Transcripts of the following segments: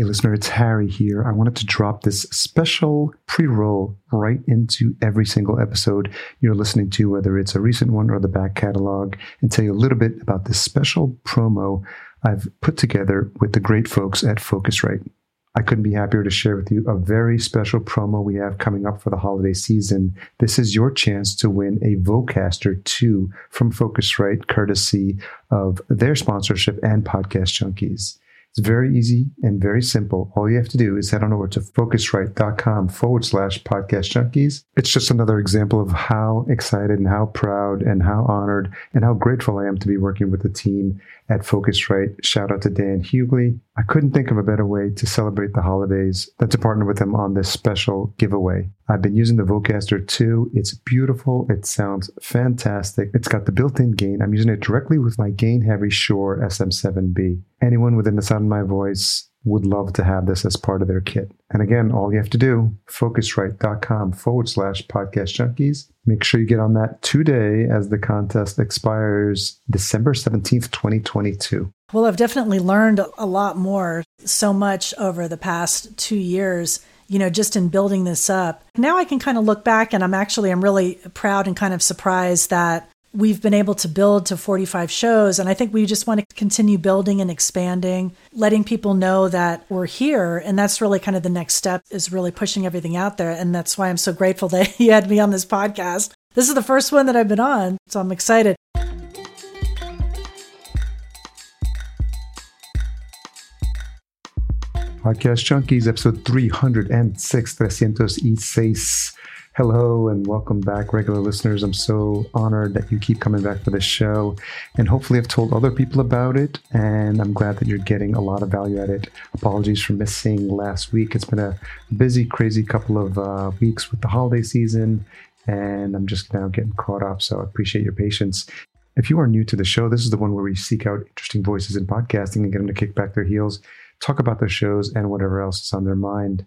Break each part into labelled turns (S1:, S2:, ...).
S1: Hey, listener, it's Harry here. I wanted to drop this special pre roll right into every single episode you're listening to, whether it's a recent one or the back catalog, and tell you a little bit about this special promo I've put together with the great folks at Focusrite. I couldn't be happier to share with you a very special promo we have coming up for the holiday season. This is your chance to win a Vocaster 2 from Focusrite, courtesy of their sponsorship and Podcast Junkies. It's very easy and very simple. All you have to do is head on over to focusrite.com forward slash podcast junkies. It's just another example of how excited and how proud and how honored and how grateful I am to be working with the team at Focusrite. Shout out to Dan Hughley. I couldn't think of a better way to celebrate the holidays than to partner with them on this special giveaway. I've been using the Vocaster 2. It's beautiful. It sounds fantastic. It's got the built-in gain. I'm using it directly with my gain heavy Shure SM7B. Anyone within the sound of my voice would love to have this as part of their kit. And again, all you have to do, focusrite.com forward slash podcast junkies. Make sure you get on that today as the contest expires December 17th, 2022.
S2: Well, I've definitely learned a lot more, so much over the past two years, you know, just in building this up. Now I can kind of look back and I'm actually, I'm really proud and kind of surprised that we've been able to build to 45 shows. And I think we just want to continue building and expanding, letting people know that we're here. And that's really kind of the next step is really pushing everything out there. And that's why I'm so grateful that you had me on this podcast. This is the first one that I've been on. So I'm excited.
S1: Podcast Junkies, episode 306, 306. Hello and welcome back, regular listeners. I'm so honored that you keep coming back for this show. And hopefully, I've told other people about it. And I'm glad that you're getting a lot of value at it. Apologies for missing last week. It's been a busy, crazy couple of uh, weeks with the holiday season. And I'm just now getting caught up. So I appreciate your patience. If you are new to the show, this is the one where we seek out interesting voices in podcasting and get them to kick back their heels, talk about their shows, and whatever else is on their mind.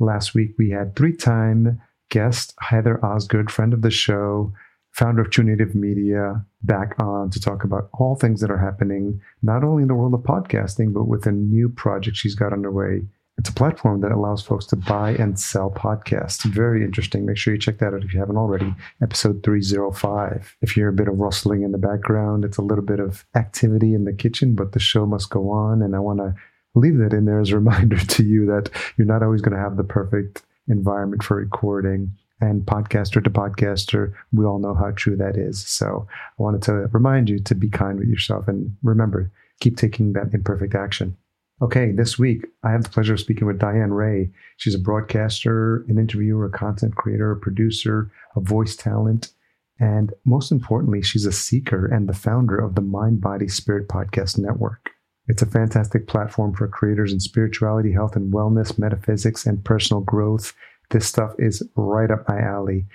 S1: Last week, we had three time guest Heather Osgood, friend of the show, founder of True Native Media, back on to talk about all things that are happening, not only in the world of podcasting, but with a new project she's got underway. It's a platform that allows folks to buy and sell podcasts. Very interesting. Make sure you check that out if you haven't already. Episode 305. If you hear a bit of rustling in the background, it's a little bit of activity in the kitchen, but the show must go on. And I want to leave that in there as a reminder to you that you're not always going to have the perfect environment for recording. And podcaster to podcaster, we all know how true that is. So I wanted to remind you to be kind with yourself and remember, keep taking that imperfect action. Okay, this week I have the pleasure of speaking with Diane Ray. She's a broadcaster, an interviewer, a content creator, a producer, a voice talent, and most importantly, she's a seeker and the founder of the Mind Body Spirit Podcast Network. It's a fantastic platform for creators in spirituality, health and wellness, metaphysics, and personal growth. This stuff is right up my alley.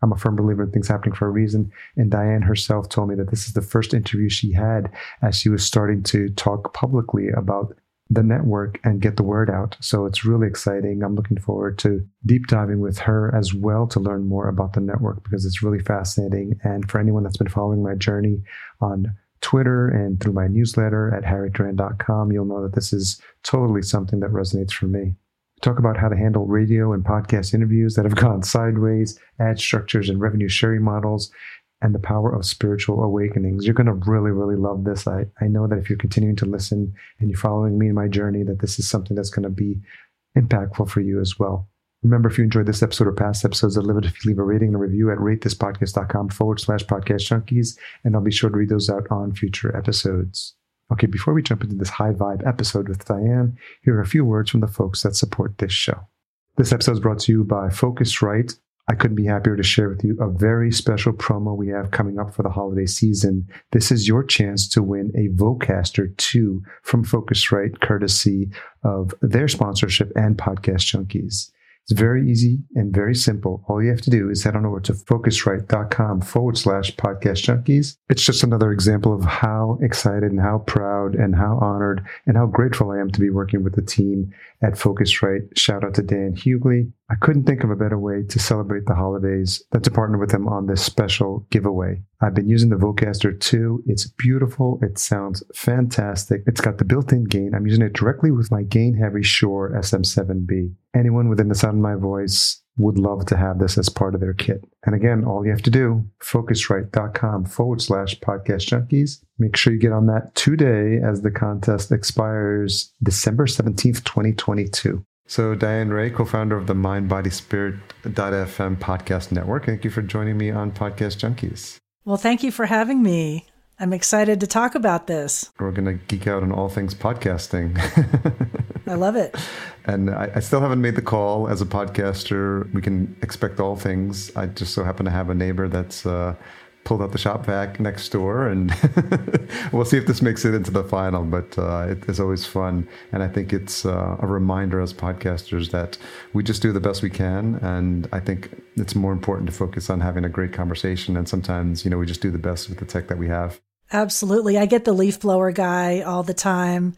S1: I'm a firm believer in things happening for a reason. And Diane herself told me that this is the first interview she had as she was starting to talk publicly about the network and get the word out. So it's really exciting. I'm looking forward to deep diving with her as well to learn more about the network because it's really fascinating. And for anyone that's been following my journey on Twitter and through my newsletter at harryduran.com, you'll know that this is totally something that resonates for me. talk about how to handle radio and podcast interviews that have gone sideways, ad structures and revenue sharing models, and the power of spiritual awakenings. You're going to really, really love this. I, I know that if you're continuing to listen and you're following me in my journey, that this is something that's going to be impactful for you as well. Remember, if you enjoyed this episode or past episodes, I'd love it if you leave a rating and a review at ratethispodcast.com forward slash podcast junkies, and I'll be sure to read those out on future episodes. Okay, before we jump into this high vibe episode with Diane, here are a few words from the folks that support this show. This episode is brought to you by Focusrite. I couldn't be happier to share with you a very special promo we have coming up for the holiday season. This is your chance to win a Vocaster 2 from Focusrite, courtesy of their sponsorship and Podcast Junkies. It's very easy and very simple. All you have to do is head on over to focusrite.com forward slash podcast junkies. It's just another example of how excited and how proud and how honored and how grateful I am to be working with the team at Focusrite. Shout out to Dan Hughley. I couldn't think of a better way to celebrate the holidays than to partner with them on this special giveaway. I've been using the Vocaster 2. It's beautiful. It sounds fantastic. It's got the built-in gain. I'm using it directly with my gain heavy Shure SM7B. Anyone within the sound of my voice would love to have this as part of their kit. And again, all you have to do, focusrite.com forward slash podcast junkies. Make sure you get on that today as the contest expires December 17th, 2022. So, Diane Ray, co founder of the Mind Body podcast network, thank you for joining me on Podcast Junkies.
S2: Well, thank you for having me. I'm excited to talk about this.
S1: We're going to geek out on all things podcasting.
S2: I love it.
S1: And I, I, still haven't made the call as a podcaster. We can expect all things. I just so happen to have a neighbor that's uh, pulled out the shop vac next door, and we'll see if this makes it into the final. But uh, it's always fun, and I think it's uh, a reminder as podcasters that we just do the best we can. And I think it's more important to focus on having a great conversation. And sometimes, you know, we just do the best with the tech that we have.
S2: Absolutely, I get the leaf blower guy all the time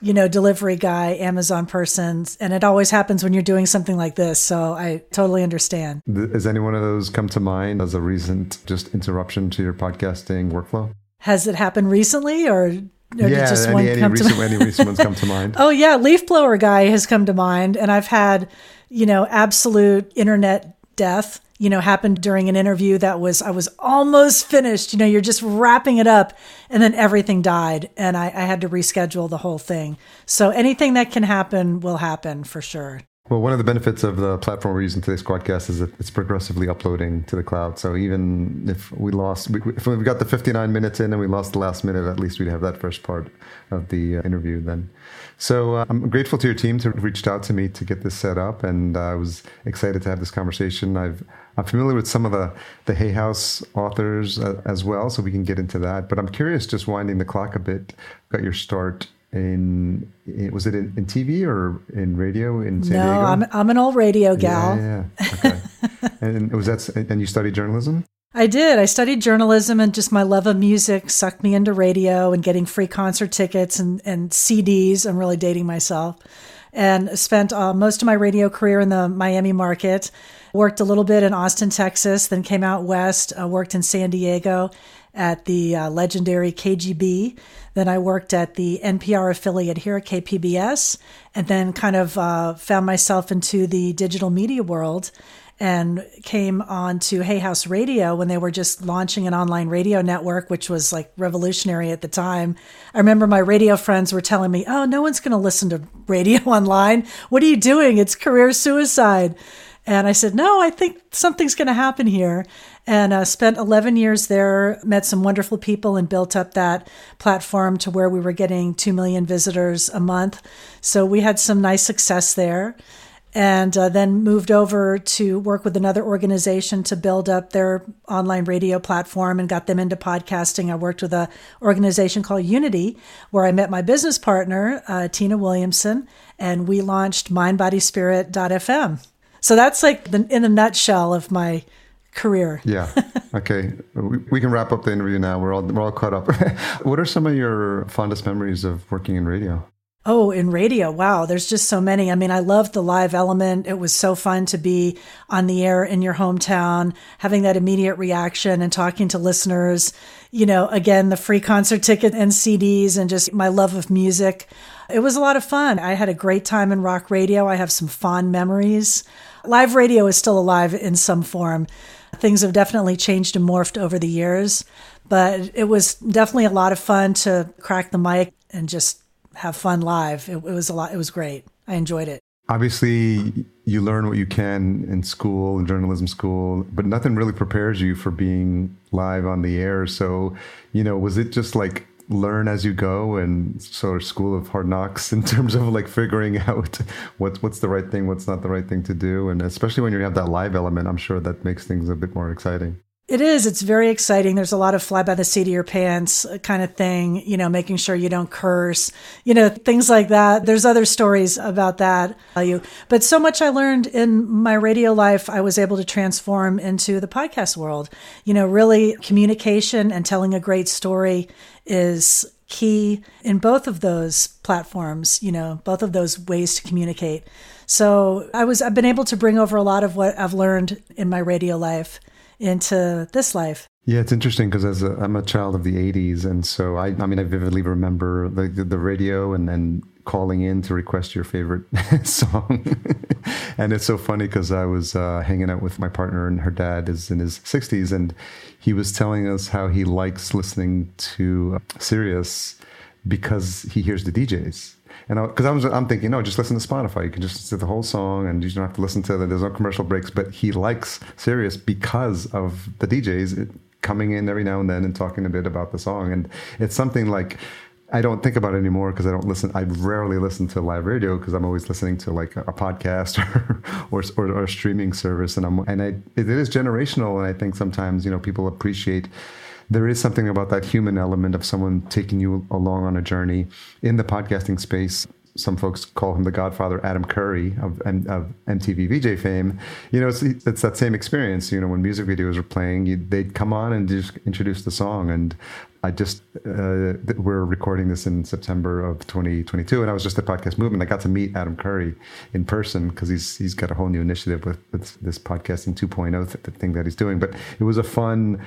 S2: you know, delivery guy, Amazon person, and it always happens when you're doing something like this. So I totally understand.
S1: Has any one of those come to mind as a recent just interruption to your podcasting workflow?
S2: Has it happened recently or?
S1: yeah, just any, any, recent, any recent ones come to mind?
S2: oh yeah, leaf blower guy has come to mind, and I've had, you know, absolute internet death you know, happened during an interview that was, I was almost finished. You know, you're just wrapping it up and then everything died and I, I had to reschedule the whole thing. So anything that can happen will happen for sure.
S1: Well, one of the benefits of the platform we're using today's SquadCast is that it's progressively uploading to the cloud. So even if we lost, if we got the 59 minutes in and we lost the last minute, at least we'd have that first part of the uh, interview then. So uh, I'm grateful to your team to reached out to me to get this set up, and uh, I was excited to have this conversation. I've I'm familiar with some of the the Hay House authors uh, as well, so we can get into that. But I'm curious, just winding the clock a bit. Got your start in, was it in, in, TV or in radio in San
S2: no,
S1: Diego?
S2: No, I'm I'm an old radio gal.
S1: Yeah, yeah. okay. and was that and you studied journalism?
S2: I did. I studied journalism and just my love of music sucked me into radio and getting free concert tickets and, and CDs. I'm really dating myself. And spent uh, most of my radio career in the Miami market. Worked a little bit in Austin, Texas, then came out west, uh, worked in San Diego at the uh, legendary KGB. Then I worked at the NPR affiliate here at KPBS, and then kind of uh, found myself into the digital media world and came on to Hay House Radio when they were just launching an online radio network, which was like revolutionary at the time. I remember my radio friends were telling me, Oh, no one's going to listen to radio online. What are you doing? It's career suicide. And I said, no, I think something's going to happen here. And uh, spent 11 years there, met some wonderful people, and built up that platform to where we were getting 2 million visitors a month. So we had some nice success there. And uh, then moved over to work with another organization to build up their online radio platform and got them into podcasting. I worked with an organization called Unity, where I met my business partner, uh, Tina Williamson, and we launched mindbodyspirit.fm. So that's like the, in a nutshell of my career.
S1: yeah. Okay. We, we, can wrap up the interview now. We're all we're all caught up. what are some of your fondest memories of working in radio?
S2: Oh, in radio. Wow. There's just so many. I mean, I love the live element. It was so fun to be on the air in your hometown, having that immediate reaction and talking to listeners. You know, again, the free concert ticket and CDs and just my love of music. It was a lot of fun. I had a great time in rock radio. I have some fond memories. Live radio is still alive in some form. Things have definitely changed and morphed over the years, but it was definitely a lot of fun to crack the mic and just have fun live. It, it was a lot. It was great. I enjoyed it.
S1: Obviously, you learn what you can in school, in journalism school, but nothing really prepares you for being live on the air. So, you know, was it just like learn as you go and sort of school of hard knocks in terms of like figuring out what's what's the right thing, what's not the right thing to do, and especially when you have that live element, I'm sure that makes things a bit more exciting.
S2: It is. It's very exciting. There's a lot of fly by the seat of your pants uh, kind of thing, you know, making sure you don't curse, you know, things like that. There's other stories about that. But so much I learned in my radio life, I was able to transform into the podcast world. You know, really communication and telling a great story is key in both of those platforms, you know, both of those ways to communicate. So I was, I've been able to bring over a lot of what I've learned in my radio life into this life.
S1: Yeah, it's interesting because as a, I'm a child of the '80s, and so I, I mean, I vividly remember the the, the radio and then calling in to request your favorite song. and it's so funny because I was uh, hanging out with my partner, and her dad is in his 60s, and he was telling us how he likes listening to Sirius because he hears the DJs. And because I, I, was, I'm thinking, no, just listen to Spotify. You can just listen to the whole song, and you don't have to listen to the, there's no commercial breaks. But he likes Sirius because of the DJs coming in every now and then and talking a bit about the song. And it's something like I don't think about it anymore because I don't listen. I rarely listen to live radio because I'm always listening to like a, a podcast or, or, or a streaming service, and I'm and I it is generational, and I think sometimes you know people appreciate. There is something about that human element of someone taking you along on a journey in the podcasting space some folks call him the godfather Adam Curry of, of MTV VJ fame. You know, it's, it's that same experience. You know, when music videos were playing, you, they'd come on and just introduce the song. And I just, uh, we're recording this in September of 2022, and I was just at Podcast Movement. I got to meet Adam Curry in person because he's he's got a whole new initiative with, with this podcasting 2.0 th- thing that he's doing. But it was a fun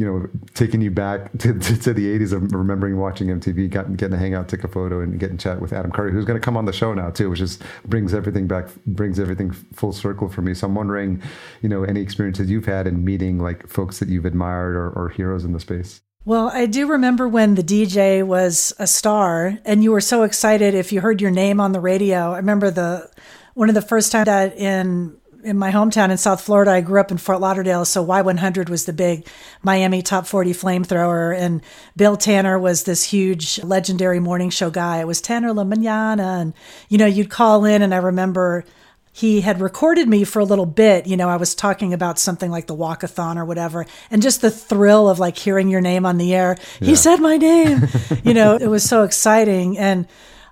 S1: you know, taking you back to, to, to, the 80s of remembering watching MTV, getting, getting to hang out, take a photo, and getting chat with Adam Curry, who's going to come on the show now too, which is brings everything back, brings everything full circle for me. So I'm wondering, you know, any experiences you've had in meeting like folks that you've admired or, or heroes in the space.
S2: Well, I do remember when the DJ was a star and you were so excited if you heard your name on the radio. I remember the one of the first time that in in my hometown in South Florida. I grew up in Fort Lauderdale, so Y100 was the big Miami top 40 flamethrower. And Bill Tanner was this huge legendary morning show guy. It was Tanner La Manana. And, you know, you'd call in, and I remember he had recorded me for a little bit. You know, I was talking about something like the walkathon or whatever, and just the thrill of like hearing your name on the air. Yeah. He said my name. you know, it was so exciting. And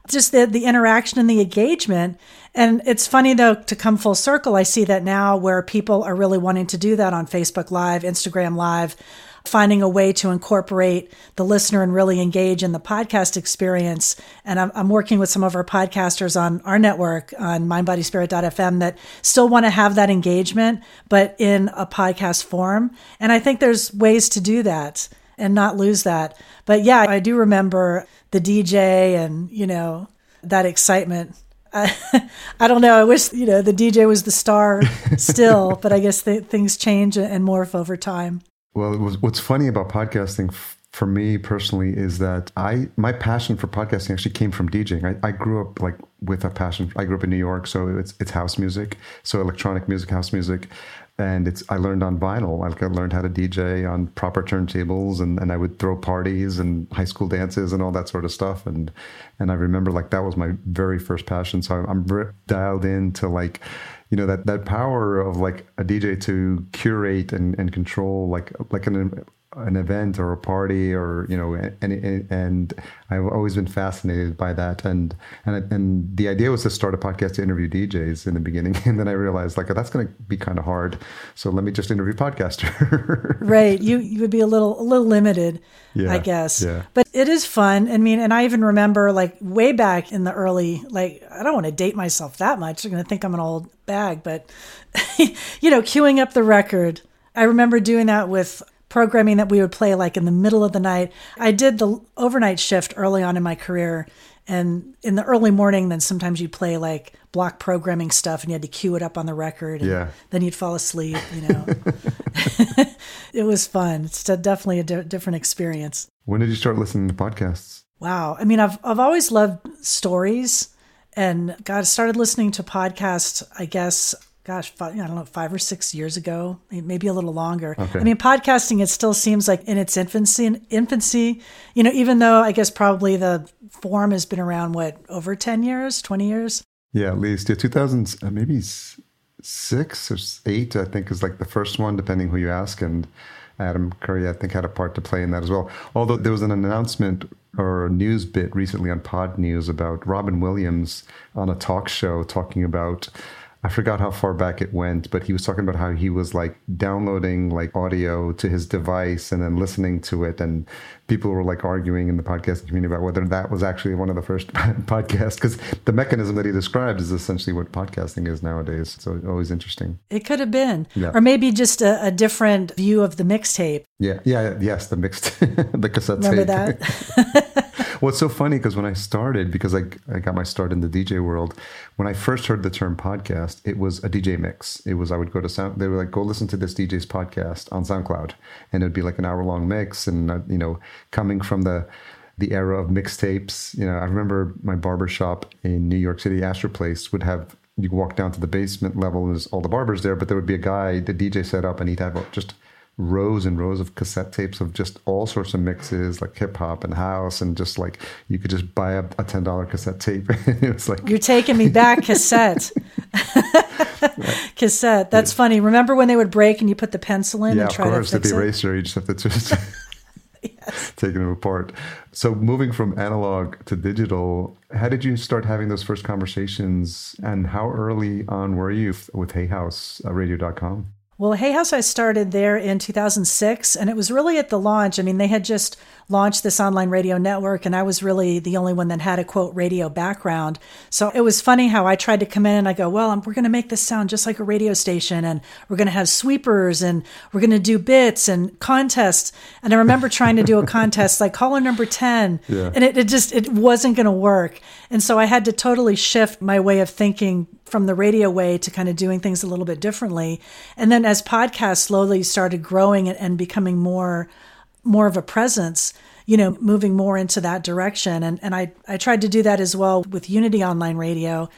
S2: just the, the interaction and the engagement. And it's funny though to come full circle. I see that now where people are really wanting to do that on Facebook Live, Instagram Live, finding a way to incorporate the listener and really engage in the podcast experience. And I'm, I'm working with some of our podcasters on our network on mindbodyspirit.fm that still want to have that engagement, but in a podcast form. And I think there's ways to do that and not lose that. But yeah, I do remember the DJ and, you know, that excitement. I, I don't know. I wish, you know, the DJ was the star still, but I guess th- things change and morph over time.
S1: Well, was, what's funny about podcasting for me personally is that I my passion for podcasting actually came from DJing. I, I grew up like with a passion. I grew up in New York, so it's it's house music, so electronic music, house music and it's I learned on vinyl. I learned how to DJ on proper turntables, and, and I would throw parties and high school dances and all that sort of stuff. And and I remember like that was my very first passion. So I'm, I'm dialed into like you know that that power of like a DJ to curate and, and control like like an an event or a party or you know and and I've always been fascinated by that. And and and the idea was to start a podcast to interview DJs in the beginning. And then I realized like oh, that's going to be kind of hard. So let me just interview podcaster.
S2: Right. You you would be a little a little limited yeah, I guess. yeah. but it is fun. I mean and I even remember like way back in the early like I don't want to date myself that much. I'm going to think I'm an old bag but you know queuing up the record. I remember doing that with programming that we would play like in the middle of the night. I did the overnight shift early on in my career. And in the early morning, then sometimes you'd play like block programming stuff and you had to cue it up on the record. And
S1: yeah.
S2: Then you'd fall asleep, you know. it was fun. It's definitely a di- different experience.
S1: When did you start listening to podcasts?
S2: Wow. I mean, I've, I've always loved stories and God started listening to podcasts, I guess, gosh, five, I don't know, five or six years ago, maybe a little longer. Okay. I mean, podcasting, it still seems like in its infancy, infancy, you know, even though I guess probably the form has been around, what, over 10 years, 20 years?
S1: Yeah, at least. Yeah, 2000, uh, maybe six or eight, I think, is like the first one, depending who you ask. And Adam Curry, I think, had a part to play in that as well. Although there was an announcement or a news bit recently on Pod News about Robin Williams on a talk show talking about I forgot how far back it went, but he was talking about how he was like downloading like audio to his device and then listening to it. And people were like arguing in the podcast community about whether that was actually one of the first podcasts because the mechanism that he described is essentially what podcasting is nowadays. So always interesting.
S2: It could have been, yeah. or maybe just a, a, different view of the mixtape.
S1: Yeah, yeah, yes, the mixed, the cassette
S2: Remember
S1: tape.
S2: that?
S1: well, it's so funny because when I started, because I, I got my start in the DJ world, when I first heard the term podcast, it was a DJ mix. It was, I would go to sound, they were like, go listen to this DJ's podcast on SoundCloud. And it'd be like an hour long mix. And, uh, you know, coming from the, the era of mixtapes, you know, I remember my barber shop in New York City, Astor Place, would have you walk down to the basement level and there's all the barbers there, but there would be a guy, the DJ set up, and he'd have just rows and rows of cassette tapes of just all sorts of mixes like hip hop and house and just like you could just buy a, a ten dollar cassette tape. it's like
S2: you're taking me back cassette. cassette. That's yeah. funny. Remember when they would break and you put the pencil in
S1: yeah,
S2: and try
S1: of course,
S2: to fix
S1: the eraser. You just have to just yes. taking them apart. So moving from analog to digital, how did you start having those first conversations, and how early on were you with HayHouseRadio.com?
S2: Uh, Well, Hay House, I started there in 2006, and it was really at the launch. I mean, they had just launched this online radio network, and I was really the only one that had a quote radio background. So it was funny how I tried to come in and I go, Well, we're going to make this sound just like a radio station, and we're going to have sweepers, and we're going to do bits and contests. And I remember trying to do a contest like caller number 10, yeah. and it, it just it wasn't going to work. And so I had to totally shift my way of thinking from the radio way to kind of doing things a little bit differently. And then as podcasts slowly started growing and becoming more more of a presence, you know, moving more into that direction. And and I, I tried to do that as well with Unity Online Radio,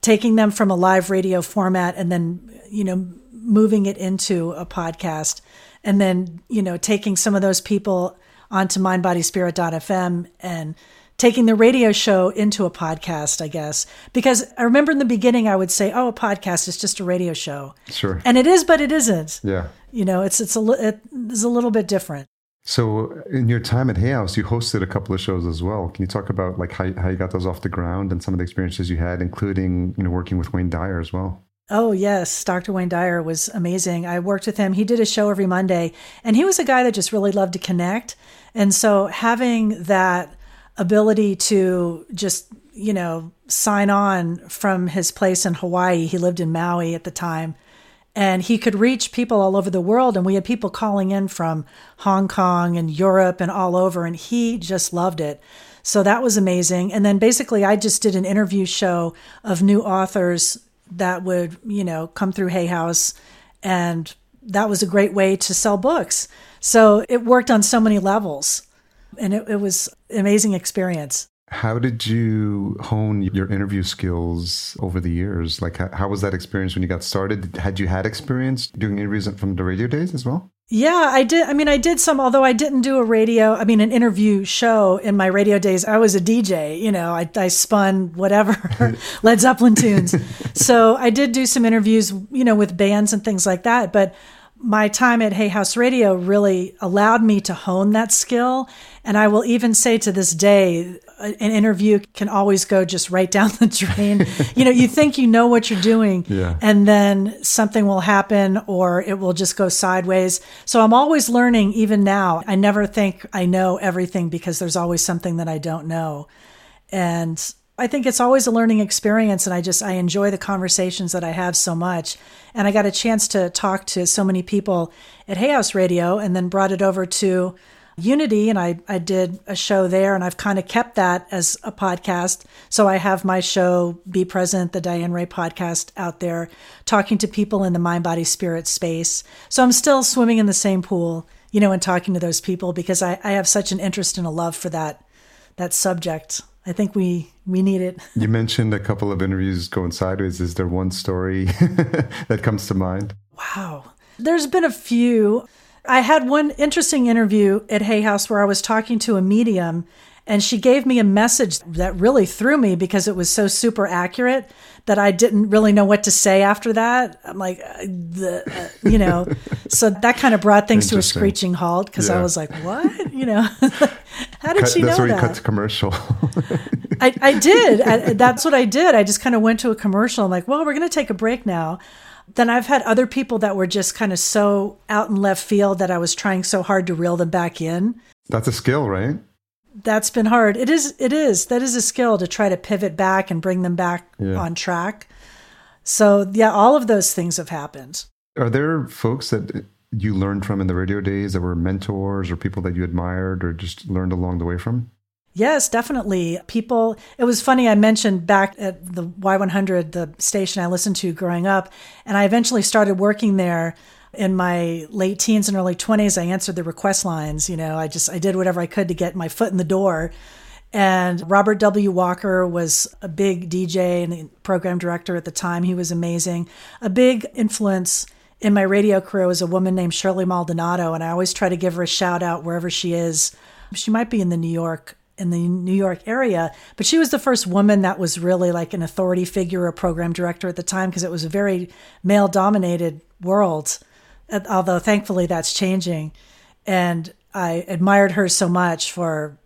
S2: taking them from a live radio format and then, you know, moving it into a podcast. And then, you know, taking some of those people onto mindbodyspirit.fm and taking the radio show into a podcast, I guess. Because I remember in the beginning, I would say, "Oh, a podcast is just a radio show."
S1: Sure.
S2: And it is, but it isn't.
S1: Yeah.
S2: You know, it's it's a it is a little bit different.
S1: So, in your time at Hay House, you hosted a couple of shows as well. Can you talk about like how, how you got those off the ground and some of the experiences you had, including you know working with Wayne Dyer as well?
S2: Oh, yes. Dr. Wayne Dyer was amazing. I worked with him. He did a show every Monday, and he was a guy that just really loved to connect. And so, having that ability to just, you know, sign on from his place in Hawaii. He lived in Maui at the time. And he could reach people all over the world. And we had people calling in from Hong Kong and Europe and all over. And he just loved it. So that was amazing. And then basically, I just did an interview show of new authors that would, you know, come through Hay House. And that was a great way to sell books. So it worked on so many levels and it, it was an amazing experience.
S1: How did you hone your interview skills over the years? Like, how, how, was that experience when you got started? Had you had experience doing interviews from the radio days as well?
S2: Yeah, I did. I mean, I did some, although I didn't do a radio, I mean, an interview show in my radio days. I was a DJ, you know, I, I spun whatever Led Zeppelin tunes. so I did do some interviews, you know, with bands and things like that. But my time at Hay House Radio really allowed me to hone that skill. And I will even say to this day, an interview can always go just right down the drain. you know, you think you know what you're doing,
S1: yeah.
S2: and then something will happen or it will just go sideways. So I'm always learning, even now. I never think I know everything because there's always something that I don't know. And I think it's always a learning experience and I just I enjoy the conversations that I have so much. And I got a chance to talk to so many people at Hay House Radio and then brought it over to Unity and I, I did a show there and I've kind of kept that as a podcast. So I have my show Be Present, the Diane Ray podcast out there talking to people in the mind body spirit space. So I'm still swimming in the same pool, you know, and talking to those people because I, I have such an interest and a love for that that subject. I think we we need it.
S1: You mentioned a couple of interviews going sideways. Is there one story that comes to mind?
S2: Wow. There's been a few. I had one interesting interview at Hay House where I was talking to a medium And she gave me a message that really threw me because it was so super accurate that I didn't really know what to say after that. I'm like, uh, the, uh, you know, so that kind of brought things to a screeching halt because yeah. I was like, what? You know, how did
S1: cut,
S2: she
S1: know
S2: that's where
S1: that? cut to commercial.
S2: I, I did. I, that's what I did. I just kind of went to a commercial. I'm like, well, we're going to take a break now. Then I've had other people that were just kind of so out in left field that I was trying so hard to reel them back in.
S1: That's a skill, right?
S2: that's been hard. It is. It is. That is a skill to try to pivot back and bring them back yeah. on track. So yeah, all of those things have happened.
S1: Are there folks that you learned from in the radio days that were mentors or people that you admired or just learned along the way from?
S2: Yes, definitely. People, it was funny. I mentioned back at the Y100, the station I listened to growing up, and I eventually started working there in my late teens and early 20s, I answered the request lines. You know, I just, I did whatever I could to get my foot in the door. And Robert W. Walker was a big DJ and program director at the time. He was amazing. A big influence in my radio career was a woman named Shirley Maldonado, and I always try to give her a shout out wherever she is. She might be in the New York in the New York area, but she was the first woman that was really like an authority figure, a program director at the time, because it was a very male dominated world uh, although thankfully that's changing. And I admired her so much for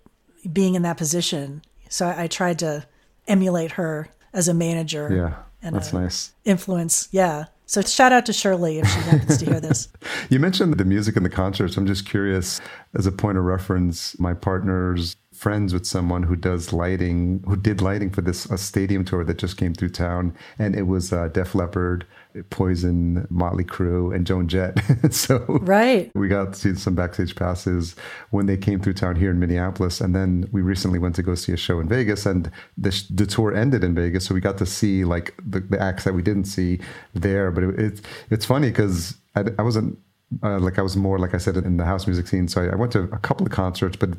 S2: being in that position. So I, I tried to emulate her as a manager.
S1: Yeah. And that's nice.
S2: Influence. Yeah. So shout out to Shirley if she happens to hear this.
S1: you mentioned the music and the concerts. I'm just curious, as a point of reference, my partner's friends with someone who does lighting, who did lighting for this a stadium tour that just came through town, and it was uh, Def Leppard, Poison, Motley Crue, and Joan Jett. so
S2: right,
S1: we got to see some backstage passes when they came through town here in Minneapolis, and then we recently went to go see a show in Vegas, and the, the tour ended in Vegas, so we got to see like the, the acts that we didn't see there. But it, it it's funny because I, I wasn't uh, like I was more like I said in the house music scene. So I, I went to a couple of concerts, but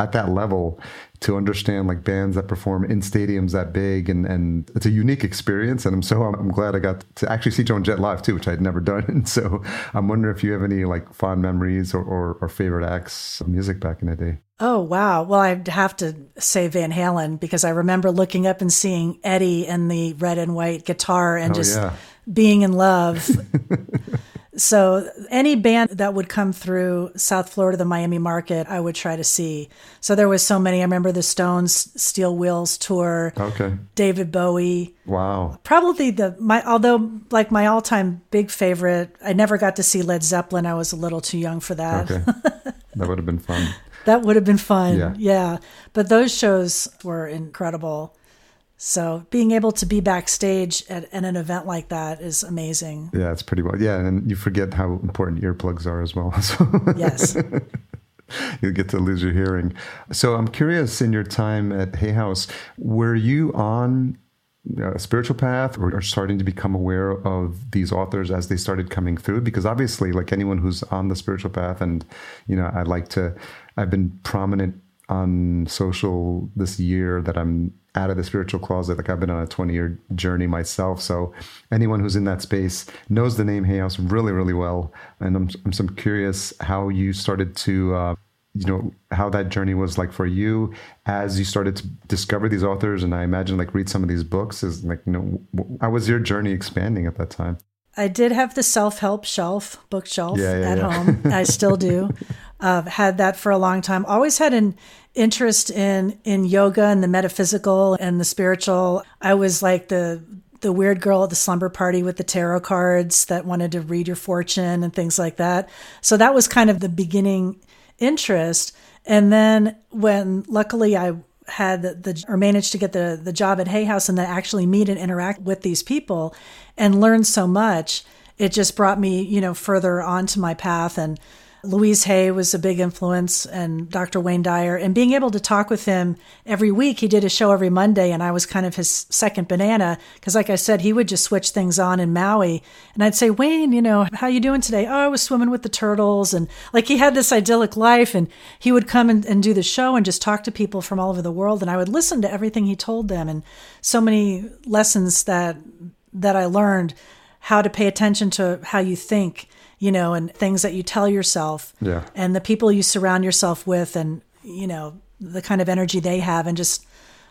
S1: at that level to understand like bands that perform in stadiums that big and and it's a unique experience and I'm so I'm glad I got to actually see Joan Jett live too which I'd never done and so I'm wondering if you have any like fond memories or, or, or favorite acts of music back in the day
S2: Oh, wow. Well, I'd have to say Van Halen because I remember looking up and seeing Eddie and the red and white guitar and oh, just yeah. being in love. So any band that would come through South Florida, the Miami market, I would try to see. So there was so many. I remember the Stones Steel Wheels tour.
S1: Okay.
S2: David Bowie.
S1: Wow.
S2: Probably the my although like my all time big favorite. I never got to see Led Zeppelin. I was a little too young for that.
S1: Okay. that would have been fun.
S2: that would have been fun. Yeah. yeah. But those shows were incredible. So being able to be backstage at, at, an event like that is amazing.
S1: Yeah, it's pretty well. Yeah, and you forget how important earplugs are as well. So
S2: yes.
S1: you get to lose your hearing. So I'm curious in your time at Hay House, were you on uh, a spiritual path or starting to become aware of these authors as they started coming through? Because obviously, like anyone who's on the spiritual path, and, you know, I'd like to, I've been prominent on social this year that I'm out of the spiritual closet. Like I've been on a 20 year journey myself. So anyone who's in that space knows the name Hay House really, really well. And I'm, I'm, I'm curious how you started to, uh, you know, how that journey was like for you as you started to discover these authors. And I imagine like read some of these books is like, you know, how was your journey expanding at that time?
S2: I did have the self help shelf, bookshelf
S1: yeah, yeah,
S2: at
S1: yeah.
S2: home. I still do. Uh, had that for a long time. Always had an interest in in yoga and the metaphysical and the spiritual. I was like the the weird girl at the slumber party with the tarot cards that wanted to read your fortune and things like that. So that was kind of the beginning interest. And then when luckily I had the, the, or managed to get the the job at Hay House and then actually meet and interact with these people and learn so much, it just brought me, you know, further onto my path and Louise Hay was a big influence and Dr. Wayne Dyer. And being able to talk with him every week, he did a show every Monday, and I was kind of his second banana because, like I said, he would just switch things on in Maui. And I'd say, Wayne, you know, how you doing today? Oh, I was swimming with the turtles. And like he had this idyllic life, and he would come and, and do the show and just talk to people from all over the world. And I would listen to everything he told them, and so many lessons that that I learned how to pay attention to how you think you know, and things that you tell yourself
S1: yeah.
S2: and the people you surround yourself with and, you know, the kind of energy they have and just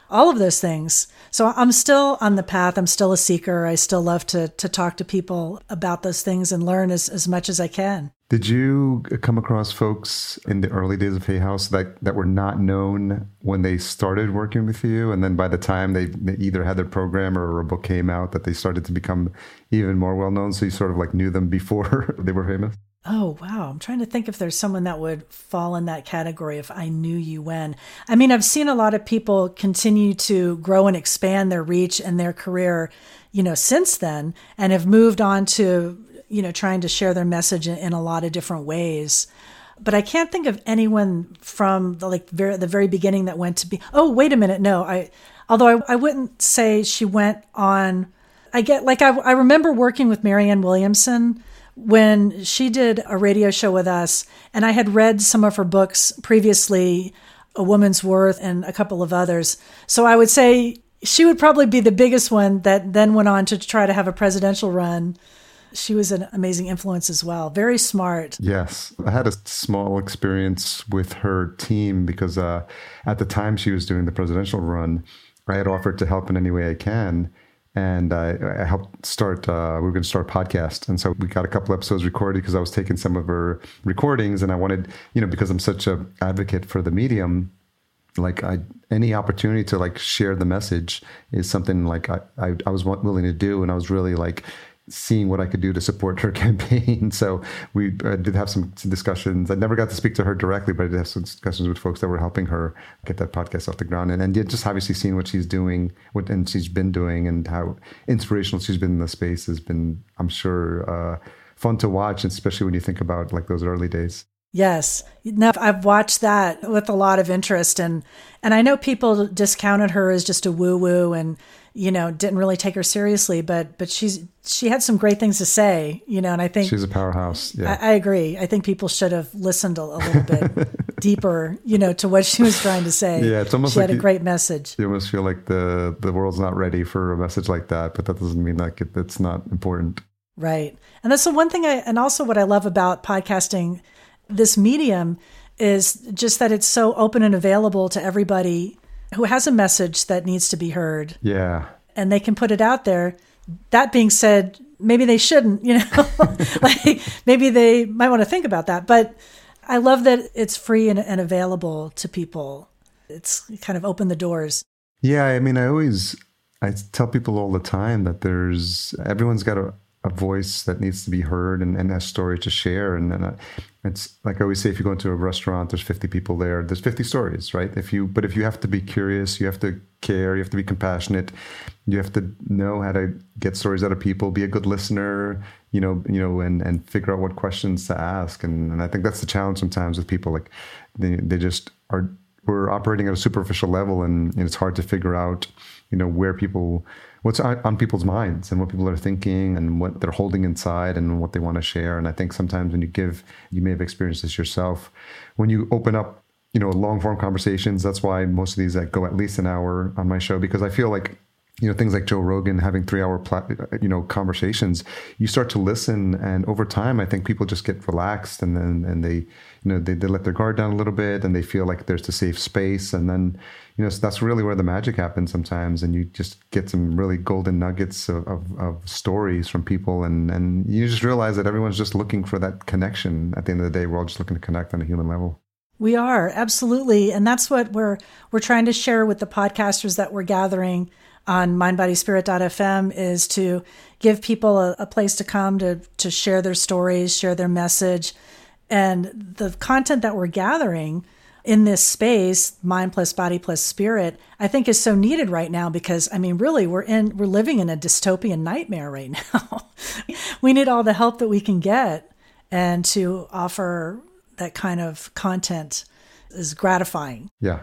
S2: all of those things. So I'm still on the path. I'm still a seeker. I still love to to talk to people about those things and learn as, as much as I can.
S1: Did you come across folks in the early days of Hay House that, that were not known when they started working with you? And then by the time they, they either had their program or a book came out, that they started to become even more well known? So you sort of like knew them before they were famous?
S2: Oh, wow. I'm trying to think if there's someone that would fall in that category if I knew you when. I mean, I've seen a lot of people continue to grow and expand their reach and their career, you know, since then and have moved on to, you know, trying to share their message in, in a lot of different ways. But I can't think of anyone from the, like very, the very beginning that went to be, oh, wait a minute. No, I, although I, I wouldn't say she went on, I get like, I, I remember working with Marianne Williamson when she did a radio show with us, and I had read some of her books previously, A Woman's Worth and a couple of others. So I would say she would probably be the biggest one that then went on to try to have a presidential run. She was an amazing influence as well. Very smart.
S1: Yes. I had a small experience with her team because uh, at the time she was doing the presidential run, I had offered to help in any way I can and I, I helped start. Uh, we were going to start a podcast, and so we got a couple episodes recorded because I was taking some of her recordings, and I wanted, you know, because I'm such a advocate for the medium, like I any opportunity to like share the message is something like I, I, I was willing to do, and I was really like seeing what I could do to support her campaign. So we uh, did have some discussions. I never got to speak to her directly, but I did have some discussions with folks that were helping her get that podcast off the ground. And, and just obviously seeing what she's doing, what and she's been doing, and how inspirational she's been in the space has been, I'm sure, uh, fun to watch, especially when you think about like those early days.
S2: Yes. Now I've watched that with a lot of interest and and I know people discounted her as just a woo woo and you know didn't really take her seriously but but she's she had some great things to say you know and i think
S1: she's a powerhouse yeah.
S2: I, I agree. I think people should have listened a, a little bit deeper you know to what she was trying to say.
S1: Yeah it's almost
S2: she
S1: like
S2: had
S1: a
S2: you, great message.
S1: you almost feel like the the world's not ready for a message like that but that doesn't mean like it, it's not important.
S2: Right. And that's the one thing i and also what i love about podcasting this medium is just that it's so open and available to everybody who has a message that needs to be heard.
S1: Yeah.
S2: And they can put it out there. That being said, maybe they shouldn't, you know, like maybe they might want to think about that. But I love that it's free and, and available to people. It's kind of opened the doors.
S1: Yeah. I mean, I always, I tell people all the time that there's, everyone's got a, a voice that needs to be heard and, and a story to share. And, and uh, it's like I always say, if you go into a restaurant, there's 50 people there, there's 50 stories, right? If you, but if you have to be curious, you have to care, you have to be compassionate, you have to know how to get stories out of people, be a good listener, you know, you know, and, and figure out what questions to ask. And, and I think that's the challenge sometimes with people. Like they, they just are, we're operating at a superficial level and, and it's hard to figure out, you know, where people, what's on people's minds and what people are thinking and what they're holding inside and what they want to share. And I think sometimes when you give, you may have experienced this yourself, when you open up, you know, long form conversations. That's why most of these I go at least an hour on my show because I feel like you know things like Joe Rogan having three hour you know conversations you start to listen and over time I think people just get relaxed and then and they you know they, they let their guard down a little bit and they feel like there's a safe space. And then you know so that's really where the magic happens sometimes. And you just get some really golden nuggets of, of, of stories from people. And and you just realize that everyone's just looking for that connection. At the end of the day we're all just looking to connect on a human level.
S2: We are. Absolutely. And that's what we're we're trying to share with the podcasters that we're gathering on mindbodyspirit.fm is to give people a, a, place to come to, to share their stories, share their message. And the content that we're gathering in this space, mind plus body plus spirit, I think is so needed right now because I mean, really, we're in we're living in a dystopian nightmare right now. we need all the help that we can get, and to offer that kind of content is gratifying.
S1: Yeah,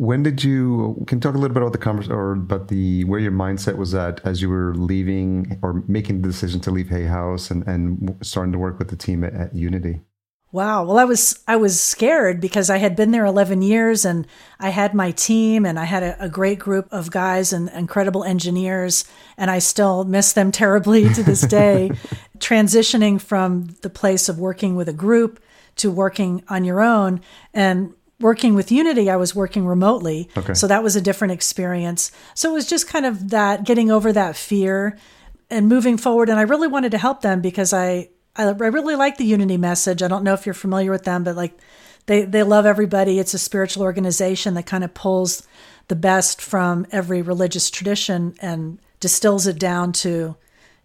S1: when did you can you talk a little bit about the conversation or about the where your mindset was at as you were leaving or making the decision to leave Hay House and, and starting to work with the team at, at Unity?
S2: Wow. Well, I was I was scared because I had been there 11 years and I had my team and I had a, a, great group of guys and incredible engineers and I still miss them terribly to this day. Transitioning from the place of working with a group to working on your own and working with Unity, I was working remotely.
S1: Okay.
S2: So that was a different experience. So it was just kind of that getting over that fear and moving forward. And I really wanted to help them because I, I, I really like the Unity message. I don't know if you're familiar with them, but like they, they love everybody. It's a spiritual organization that kind of pulls the best from every religious tradition and distills it down to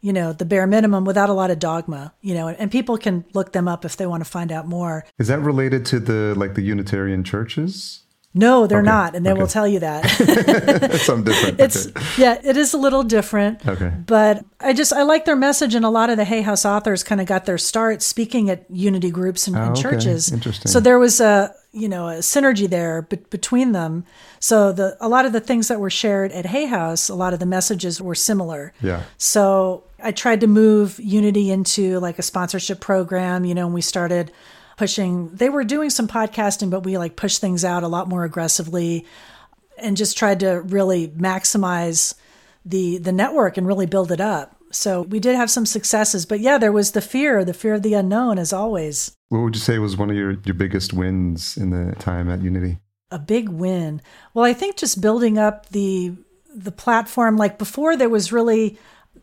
S2: you know, the bare minimum without a lot of dogma, you know, and, and people can look them up if they want to find out more.
S1: Is that related to the like the Unitarian churches?
S2: No, they're
S1: Okay,
S2: not, and they
S1: okay.
S2: will tell you that.
S1: Something different.
S2: it's
S1: okay.
S2: yeah, it is a little different.
S1: Okay.
S2: But I just I like their message, and a lot of the Hay House authors kind of got their start speaking at unity groups and,
S1: Oh,
S2: and churches.
S1: Interesting.
S2: So there was a you know a synergy there be- between them. So the a lot of the things that were shared at Hay House, a lot of the messages were similar.
S1: Yeah.
S2: So I tried to move Unity into like a sponsorship program, you know, and we started pushing they were doing some podcasting, but we like pushed things out a lot more aggressively and just tried to really maximize the the network and really build it up. So we did have some successes, but yeah, there was the fear, the fear of the unknown as always.
S1: What would you say was one of your, your biggest wins in the time at Unity?
S2: a big win. Well, I think just building up the the platform like before there was really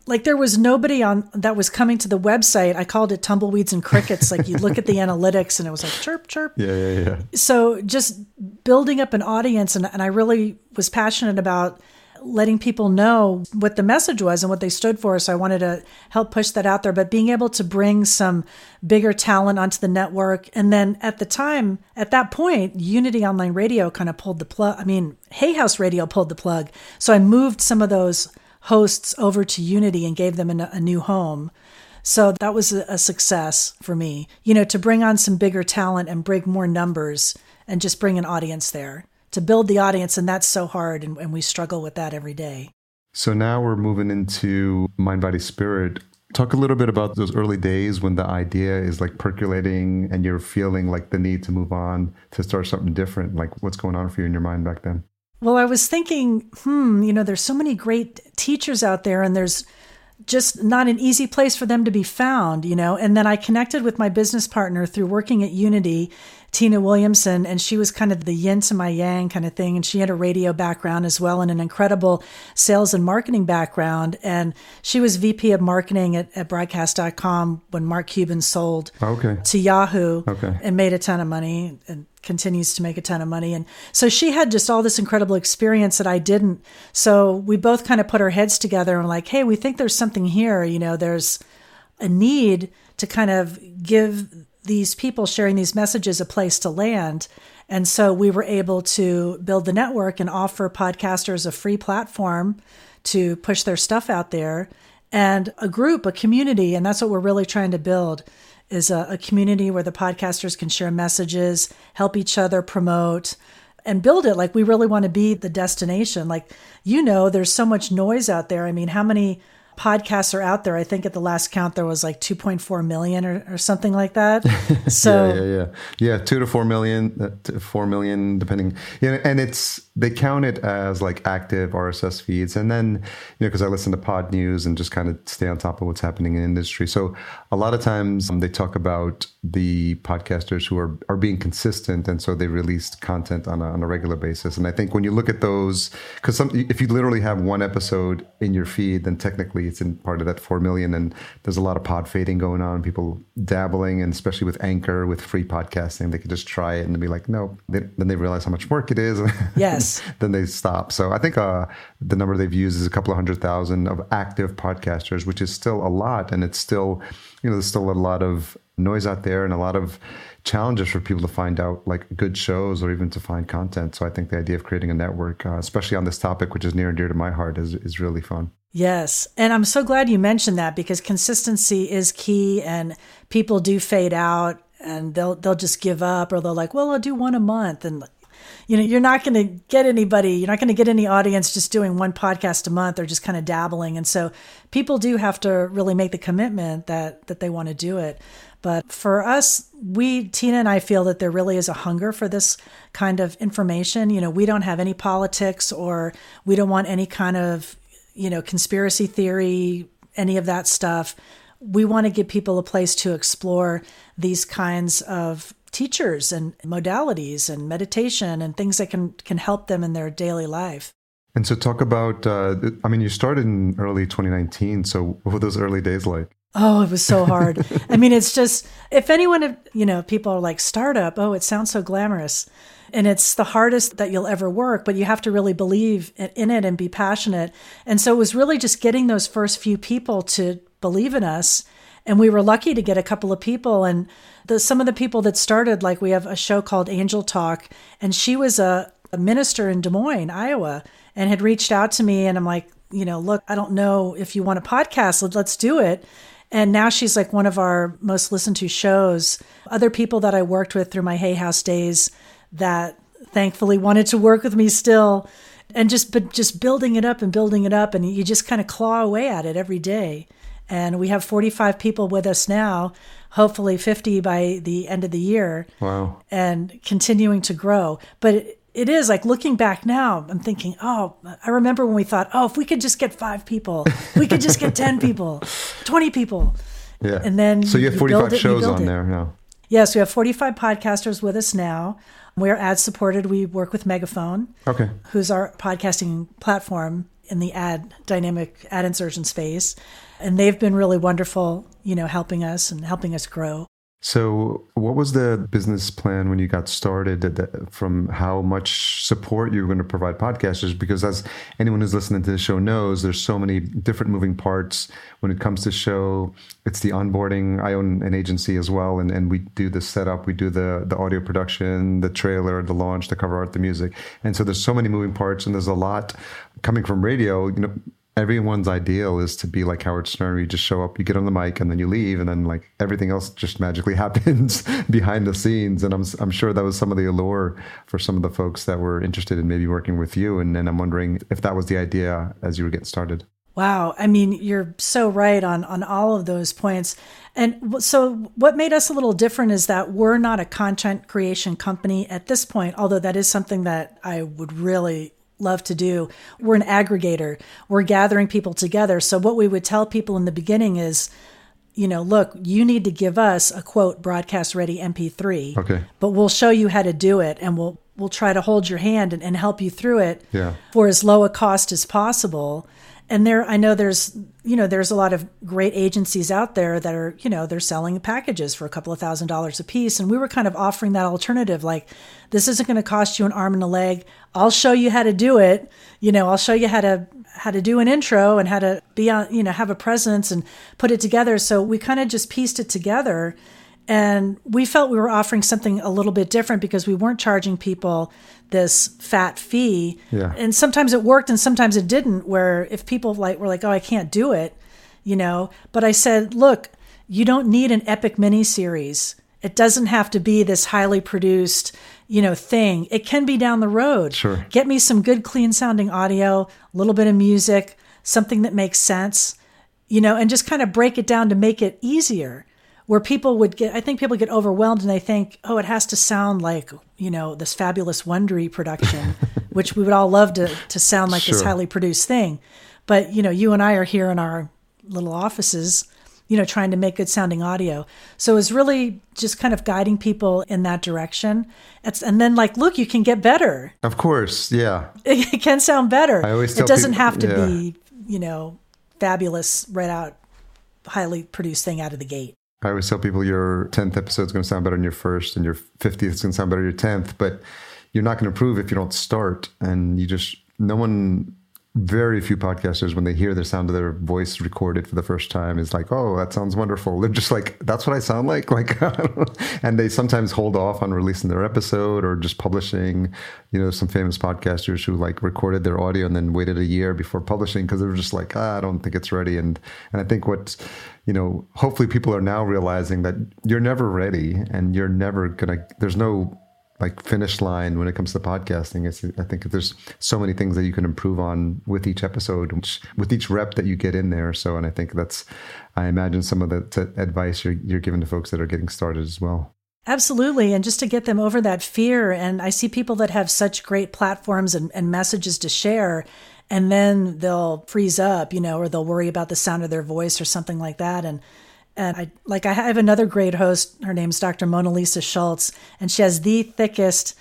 S2: like there was nobody on that was coming to the website. I called it tumbleweeds and crickets. Like you look at the analytics and it was like chirp chirp.
S1: Yeah, yeah, yeah.
S2: So just building up an audience and, and I really was passionate about letting people know what the message was and what they stood for. So I wanted to help push that out there, but being able to bring some bigger talent onto the network. And then at the time, at that point, Unity Online Radio kind of pulled the plug. I mean, Hay House Radio pulled the plug. So I moved some of those hosts over to Unity and gave them a, a new home. So that was a, a success for me, you know, to bring on some bigger talent and bring more numbers and just bring an audience there to build the audience. And that's so hard. And, and we struggle with that every day.
S1: So now we're moving into mind, body, spirit. Talk a little bit about those early days when the idea is like percolating and you're feeling like the need to move on to start something different. Like what's going on for you in your mind back then?
S2: Well, I was thinking, hmm, you know, there's so many great teachers out there, and there's just not an easy place for them to be found, you know. And then I connected with my business partner through working at Unity, Tina Williamson, and she was kind of the yin to my yang kind of thing. And she had a radio background as well and an incredible sales and marketing background. And she was VP of marketing at, at broadcast.com when Mark Cuban sold
S1: Okay.
S2: to Yahoo
S1: Okay.
S2: and made a ton of money and continues to make a ton of money. And so she had just all this incredible experience that I didn't. So we both kind of put our heads together and like, hey, we think there's something here. You know, there's a need to kind of give these people sharing these messages a place to land. And so we were able to build the network and offer podcasters a free platform to push their stuff out there and a group, a community. And that's what we're really trying to build is a, a community where the podcasters can share messages, help each other promote and build it. Like we really want to be the destination. Like, you know, there's so much noise out there. I mean, how many podcasts are out there? I think at the last count there was like 2.4 million or, or something like that. So
S1: yeah, yeah, yeah, yeah. Two to four million, uh, to four million, depending. Yeah, and it's they count it as like active RSS feeds, and then you know because I listen to Pod News and just kind of stay on top of what's happening in industry. So a lot of times um, they talk about the podcasters who are are being consistent, and so they released content on a, on a regular basis. And I think when you look at those, because if you literally have one episode in your feed, then technically it's in part of that four million, and there's a lot of pod fading going on, people dabbling, and especially with Anchor with free podcasting, they could just try it and be like, no. They, then they realize how much work it is.
S2: Yes.
S1: Then they stop. So I think uh, the number they've used is a couple of hundred thousand of active podcasters, which is still a lot, and it's still, you know, there's still a lot of noise out there and a lot of challenges for people to find out like good shows or even to find content. So I think the idea of creating a network, uh, especially on this topic, which is near and dear to my heart, is is really fun.
S2: Yes. And I'm so glad you mentioned that because consistency is key and people do fade out and they'll they'll just give up or they'll like, well, I'll do one a month and you know, you're not going to get anybody, you're not going to get any audience just doing one podcast a month or just kind of dabbling. And so people do have to really make the commitment that that they want to do it. But for us, we Tina and I feel that there really is a hunger for this kind of information. You know, we don't have any politics or we don't want any kind of, you know, conspiracy theory, any of that stuff. We want to give people a place to explore these kinds of teachers and modalities and meditation and things that can can help them in their daily life.
S1: And so, talk about. Uh, I mean, you started in early 2019. So, what were those early days like?
S2: Oh, it was so hard. I mean, it's just if anyone, you know, people are like startup. Oh, it sounds so glamorous, and it's the hardest that you'll ever work. But you have to really believe in it and be passionate. And so it was really just getting those first few people to believe in us. And we were lucky to get a couple of people. And the, some of the people that started, like we have a show called Angel Talk, and she was a, a minister in Des Moines, Iowa, and had reached out to me. And I'm like, you know, look, I don't know if you want a podcast. Let's do it. And now she's like one of our most listened to shows. Other people that I worked with through my Hay House days that thankfully wanted to work with me still and just but just building it up and building it up and you just kind of claw away at it every day. And we have 45 people with us now, hopefully 50 by the end of the year.
S1: Wow.
S2: And continuing to grow. But it is like looking back now, I'm thinking, oh, I remember when we thought, oh, if we could just get five people, we could just get 10 people, 20 people.
S1: Yeah.
S2: And then
S1: so you have 45
S2: it,
S1: shows on
S2: it.
S1: there now.
S2: Yes, we have 45 podcasters with us now. We're ad supported. We work with Megaphone,
S1: okay,
S2: who's our podcasting platform in the ad dynamic ad insertion space. And they've been really wonderful, you know, helping us and helping us grow.
S1: So, what was the business plan when you got started from how much support you were going to provide podcasters? Because, as anyone who's listening to the show knows, there's so many different moving parts when it comes to show. It's the onboarding. I own an agency as well, and, and we do the setup, we do the, the audio production, the trailer, the launch, the cover art, the music. And so, there's so many moving parts, and there's a lot coming from radio. You know, everyone's ideal is to be like Howard Stern. You just show up, you get on the mic, and then you leave, and then like everything else just magically happens behind the scenes. And I'm I'm sure that was some of the allure for some of the folks that were interested in maybe working with you. And, and I'm wondering if that was the idea as you were getting started.
S2: Wow, I mean, you're so right on on all of those points. And so what made us a little different is that we're not a content creation company at this point, although that is something that I would really love to do. We're an aggregator. We're gathering people together. So what we would tell people in the beginning is, you know, look, you need to give us a quote broadcast ready MP3.
S1: Okay.
S2: But we'll show you how to do it and we'll we'll try to hold your hand and, and help you through it
S1: yeah.
S2: for as low a cost as possible and there i know there's you know there's a lot of great agencies out there that are you know they're selling packages for a couple of thousand dollars a piece. And we were kind of offering that alternative like this isn't going to cost you an arm and a leg. I'll show you how to do it. You know i'll show you how to how to do an intro and how to be on you know have a presence and put it together. So we kind of just pieced it together and we felt we were offering something a little bit different because we weren't charging people this fat fee.
S1: Yeah.
S2: And sometimes it worked and sometimes it didn't, where if people like were like, oh, I can't do it, you know. But I said, look, you don't need an epic mini series. It doesn't have to be this highly produced, you know, thing. It can be down the road.
S1: Sure.
S2: Get me some good, clean sounding audio, a little bit of music, something that makes sense, you know, and just kind of break it down to make it easier where people would get i think people get overwhelmed and they think oh it has to sound like you know this fabulous Wondery production which we would all love to to sound like
S1: sure.
S2: this highly produced thing. But you know you and i are here in our little offices you know trying to make good sounding audio. So it's really just kind of guiding people in that direction. It's, and then like look you can get better.
S1: Of course yeah.
S2: It, can sound better.
S1: I always
S2: it doesn't
S1: people,
S2: have to
S1: yeah.
S2: be you know fabulous right out highly produced thing out of the gate
S1: I always tell people your 10th episode is going to sound better than your first, and your 50th is going to sound better than your 10th, but you're not going to improve if you don't start. And you just, no one, very few podcasters, when they hear the sound of their voice recorded for the first time, is like, oh, that sounds wonderful. They're just like, that's what I sound like. Like, and they sometimes hold off on releasing their episode or just publishing. You know, some famous podcasters who like recorded their audio and then waited a year before publishing because they were just like, ah, I don't think it's ready. And, and I think what, you know, hopefully people are now realizing that you're never ready and you're never gonna. There's no like finish line when it comes to podcasting. It's, I think there's so many things that you can improve on with each episode, which, with each rep that you get in there. So, and I think that's, I imagine some of the advice you're, you're giving to folks that are getting started as well.
S2: Absolutely. And just to get them over that fear. And I see people that have such great platforms and, and messages to share and then they'll freeze up, you know, or they'll worry about the sound of their voice or something like that. And And I like I have another great host. Her name's Dr. Mona Lisa Schulz, and she has the thickest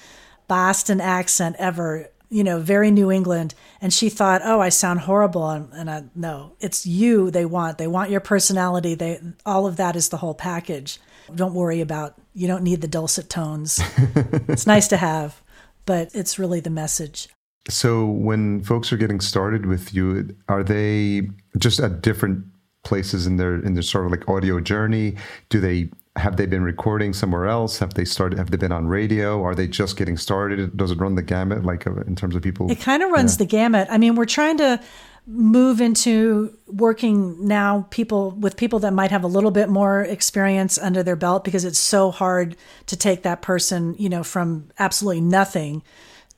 S2: Boston accent ever. You know, very New England. And she thought, "Oh, I sound horrible." And, and I, no, it's you. They want. They want your personality. They all of that is the whole package. Don't worry about. You don't need the dulcet tones. it's nice to have, but it's really the message.
S1: So when folks are getting started with you, are they just at different places in their in their sort of like audio journey? Do they have they been recording somewhere else? Have they started? Have they been on radio? Are they just getting started? Does it run the gamut, like uh, in terms of people?
S2: It kind of runs yeah. the gamut. I mean, we're trying to move into working now people with people that might have a little bit more experience under their belt because it's so hard to take that person, you know, from absolutely nothing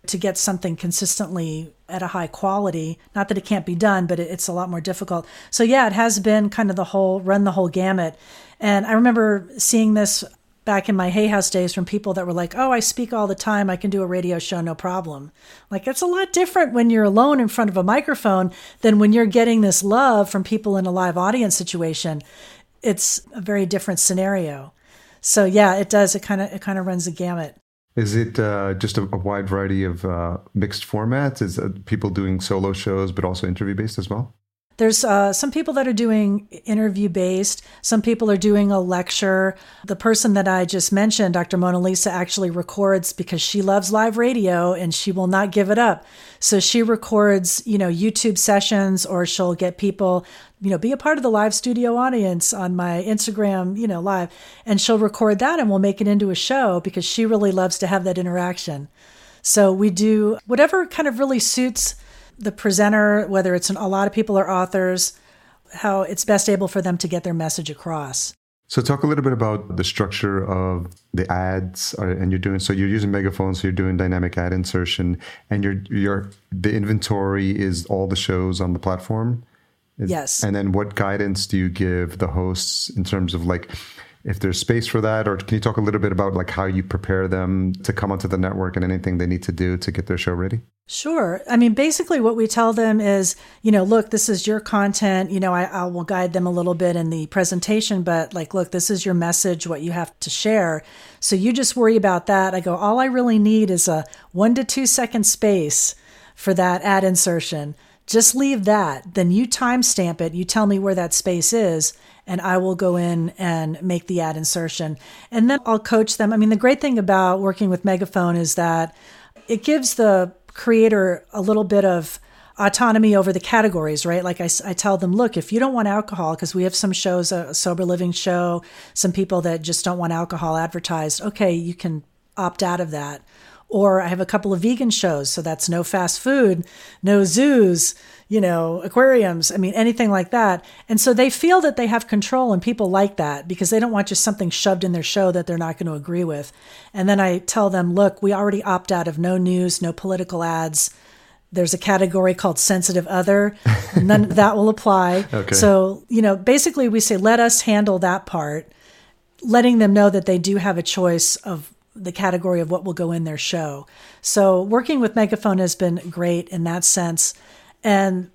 S2: to get something consistently at a high quality. Not that it can't be done, but it's a lot more difficult. So yeah, it has been kind of the whole run the whole gamut. And I remember seeing this back in my Hay House days from people that were like, "Oh, I speak all the time. I can do a radio show, no problem." Like it's a lot different when you're alone in front of a microphone than when you're getting this love from people in a live audience situation. It's a very different scenario. So yeah, it does. It kind of it kind of runs the gamut.
S1: Is it uh, just a, a, wide variety of uh, mixed formats? Is uh, people doing solo shows, but also interview based as well?
S2: There's uh, some people that are doing interview based. Some people are doing a lecture. The person that I just mentioned, Dr. Mona Lisa, actually records because she loves live radio and she will not give it up. So she records, you know, YouTube sessions or she'll get people, you know, be a part of the live studio audience on my Instagram, you know, live. And she'll record that and we'll make it into a show because she really loves to have that interaction. So we do whatever kind of really suits the presenter, whether it's an, a lot of people are authors, how it's best able for them to get their message across.
S1: So, talk a little bit about the structure of the ads, uh, and you're doing so. You're using megaphones, so you're doing dynamic ad insertion, and your your the inventory is all the shows on the platform.
S2: Is, yes.
S1: And then, what guidance do you give the hosts in terms of like if there's space for that or can you talk a little bit about like how you prepare them to come onto the network and anything they need to do to get their show ready
S2: Sure. I mean, basically, what we tell them is, you know, look, this is your content. You know, I, I, will guide them a little bit in the presentation, but like, look, this is your message, what you have to share. So you just worry about that. I go, all I really need is a one to two second space for that ad insertion. Just leave that. Then you timestamp it. You tell me where that space is, and I will go in and make the ad insertion. And then I'll coach them. I mean, the great thing about working with Megaphone is that it gives the creator a little bit of autonomy over the categories, right? Like I, I tell them, look, if you don't want alcohol, because we have some shows, a sober living show, some people that just don't want alcohol advertised, okay, you can opt out of that. Or I have a couple of vegan shows, so that's no fast food, no zoos, you know, aquariums, I mean, anything like that. And so they feel that they have control, and people like that because they don't want just something shoved in their show that they're not going to agree with. And then I tell them, look, we already opt out of no news, no political ads. There's a category called sensitive other. None that will apply. Okay. So, you know, basically we say, let us handle that part, letting them know that they do have a choice of the category of what will go in their show. So working with Megaphone has been great in that sense. And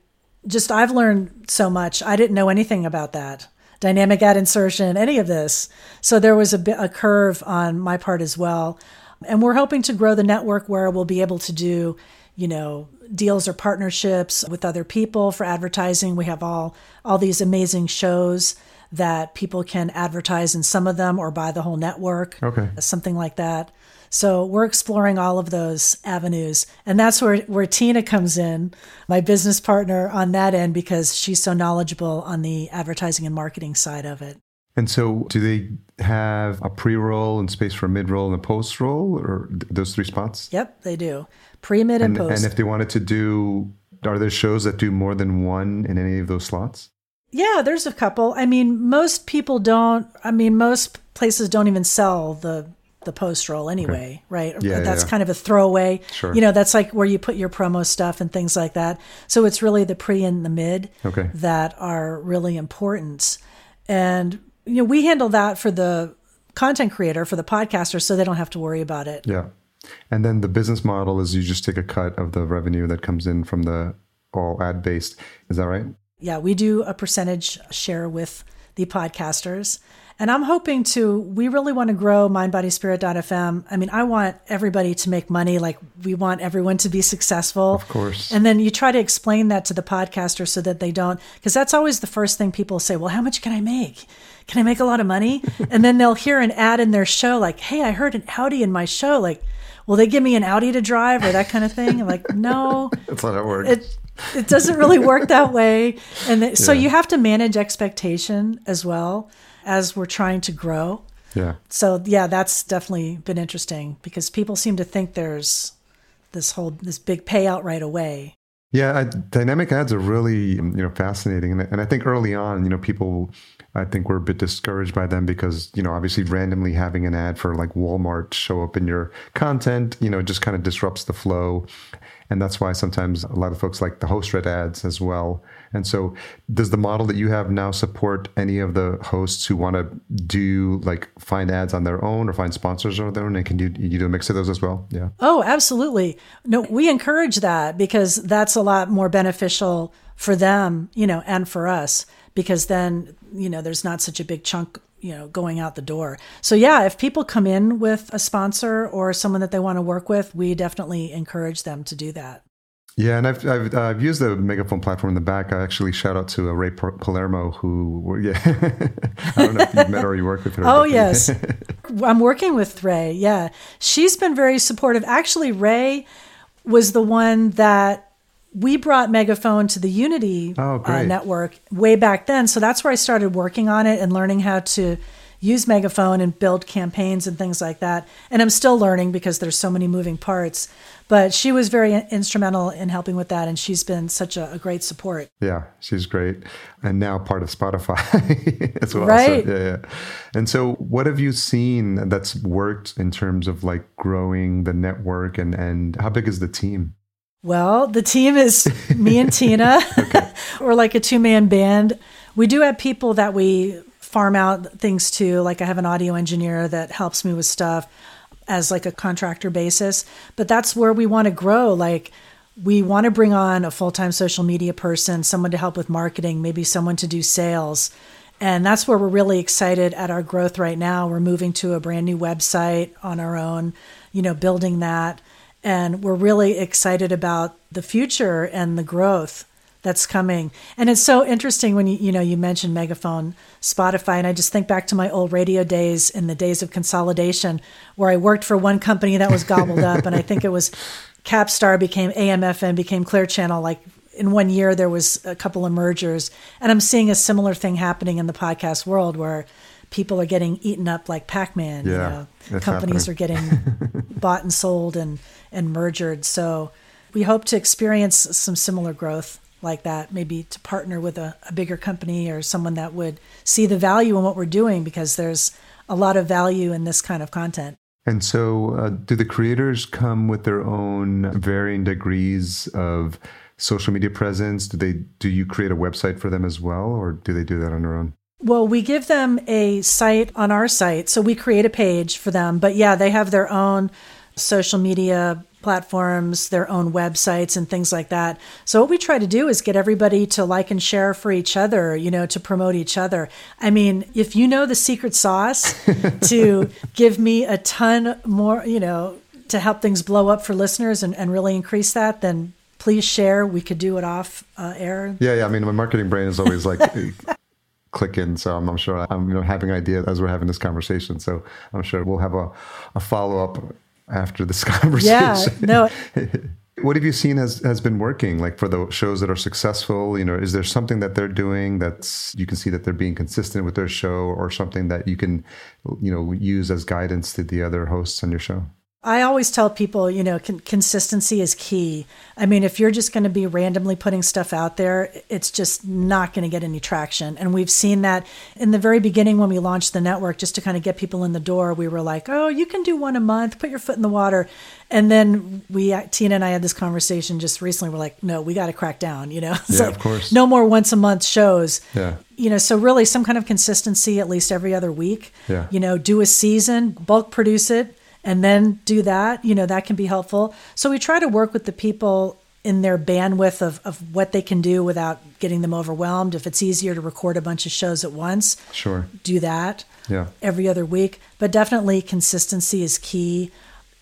S2: just I've learned so much. I didn't know anything about that. Dynamic ad insertion, any of this. So there was a, bit, a curve on my part as well. And we're hoping to grow the network where we'll be able to do, you know, deals or partnerships with other people for advertising. We have all all these amazing shows that people can advertise in some of them or buy the whole network.
S1: Okay.
S2: Something like that. So we're exploring all of those avenues. And that's where, where Tina comes in, my business partner on that end, because she's so knowledgeable on the advertising and marketing side of it.
S1: And so, do they have a pre roll and space for a mid roll and a post roll, or those three spots?
S2: Yep, they do. Pre, mid, and, and post.
S1: And if they wanted to do, are there shows that do more than one in any of those slots?
S2: Yeah, there's a couple. I mean, most people don't. I mean, most places don't even sell the the post roll anyway, okay. right?
S1: Yeah,
S2: that's
S1: yeah.
S2: kind of a throwaway.
S1: Sure.
S2: You know, that's like where you put your promo stuff and things like that. So it's really the pre and the mid
S1: okay.
S2: that are really important. And you know, we handle that for the content creator, for the podcaster, so they don't have to worry about it.
S1: Yeah. And then the business model is you just take a cut of the revenue that comes in from the all ad based. Is that right?
S2: Yeah, we do a percentage share with the podcasters. And I'm hoping to, we really want to grow mindbodyspirit.fm. I mean, I want everybody to make money. Like, we want everyone to be successful.
S1: Of course.
S2: And then you try to explain that to the podcaster so that they don't, because that's always the first thing people say, well, how much can I make? Can I make a lot of money? and then they'll hear an ad in their show, like, hey, I heard an Audi in my show. Like, will they give me an Audi to drive or that kind of thing? I'm like, no.
S1: That's not how it works.
S2: It, it doesn't really work that way. And th- so yeah. you have to manage expectation as well as we're trying to grow.
S1: Yeah.
S2: So yeah, that's definitely been interesting because people seem to think there's this whole this big payout right away.
S1: Yeah, I, dynamic ads are really you know fascinating, and, and I think early on, you know, people I think were a bit discouraged by them because you know obviously randomly having an ad for like Walmart show up in your content, you know, just kind of disrupts the flow. And that's why sometimes a lot of folks like the host read ads as well. And so, does the model that you have now support any of the hosts who want to do like find ads on their own or find sponsors on their own? And can you, you do a mix of those as well? Yeah.
S2: Oh, absolutely. No, we encourage that because that's a lot more beneficial for them, you know, and for us because then, you know, there's not such a big chunk you know going out the door so yeah if people come in with a sponsor or someone that they want to work with we definitely encourage them to do that
S1: yeah, and I've, I've, uh, I've used the Megaphone platform in the back. I actually shout out to uh, Ray Palermo, who, yeah, I don't know if you've met or you work with her.
S2: Oh, yes. I'm working with Ray. Yeah. She's been very supportive. Actually, Ray was the one that we brought Megaphone to the Unity
S1: oh, uh,
S2: network way back then. So that's where I started working on it and learning how to use Megaphone and build campaigns and things like that. And I'm still learning because there's so many moving parts. But she was very instrumental in helping with that, and she's been such a, a great support.
S1: Yeah, she's great, and now part of Spotify as well.
S2: Right.
S1: So, yeah, yeah. And so, what have you seen that's worked in terms of like growing the network, and and how big is the team?
S2: Well, the team is me and Tina. We're like a two man band. We do have people that we farm out things to. Like I have an audio engineer that helps me with stuff as like a contractor basis, but that's where we want to grow. Like we want to bring on a full-time social media person, someone to help with marketing, maybe someone to do sales. And that's where we're really excited at our growth right now. We're moving to a brand new website on our own, you know, building that. And we're really excited about the future and the growth that's coming. And it's so interesting when you you know you mentioned Megaphone, Spotify, and I just think back to my old radio days in the days of consolidation, where I worked for one company that was gobbled up, and I think it was Capstar became AM/FM became Clear Channel. Like in one year, there was a couple of mergers, and I'm seeing a similar thing happening in the podcast world where people are getting eaten up like Pac-Man.
S1: Yeah,
S2: you know, companies happening. are getting bought and sold and and merged. So we hope to experience some similar growth like that, maybe to partner with a, a bigger company or someone that would see the value in what we're doing because there's a lot of value in this kind of content.
S1: And so, uh, do the creators come with their own varying degrees of social media presence? Do they do you create a website for them as well, or do they do that on their own?
S2: Well, we give them a site on our site, so we create a page for them. But yeah, they have their own social media platforms, their own websites, and things like that. So, what we try to do is get everybody to like and share for each other, you know, to promote each other. I mean, if you know the secret sauce to give me a ton more, you know, to help things blow up for listeners and, and really increase that, then please share. We could do it off uh, air.
S1: Yeah, yeah. I mean, my marketing brain is always like. clicking so I'm, I'm, sure I'm you know having ideas as we're having this conversation so I'm sure we'll have a, a follow-up after this conversation.
S2: Yeah, no.
S1: what have you seen has has been working like for the shows that are successful you know is there something that they're doing that's you can see that they're being consistent with their show or something that you can you know use as guidance to the other hosts on your show
S2: I always tell people, you know, con- consistency is key. I mean, if you're just going to be randomly putting stuff out there, it's just not going to get any traction. And we've seen that in the very beginning when we launched the network, just to kind of get people in the door. We were like, oh, you can do one a month, put your foot in the water. And then we, uh, Tina and I had this conversation just recently. We're like, no, we got to crack down, you know?
S1: yeah, like, of course.
S2: No more once a month shows.
S1: Yeah.
S2: You know, so really some kind of consistency at least every other week.
S1: Yeah.
S2: You know, do a season, bulk produce it and then do that, you know, that can be helpful. So we try to work with the people in their bandwidth of, of what they can do without getting them overwhelmed. If it's easier to record a bunch of shows at once,
S1: sure,
S2: do that.
S1: Yeah.
S2: Every other week, but definitely consistency is key.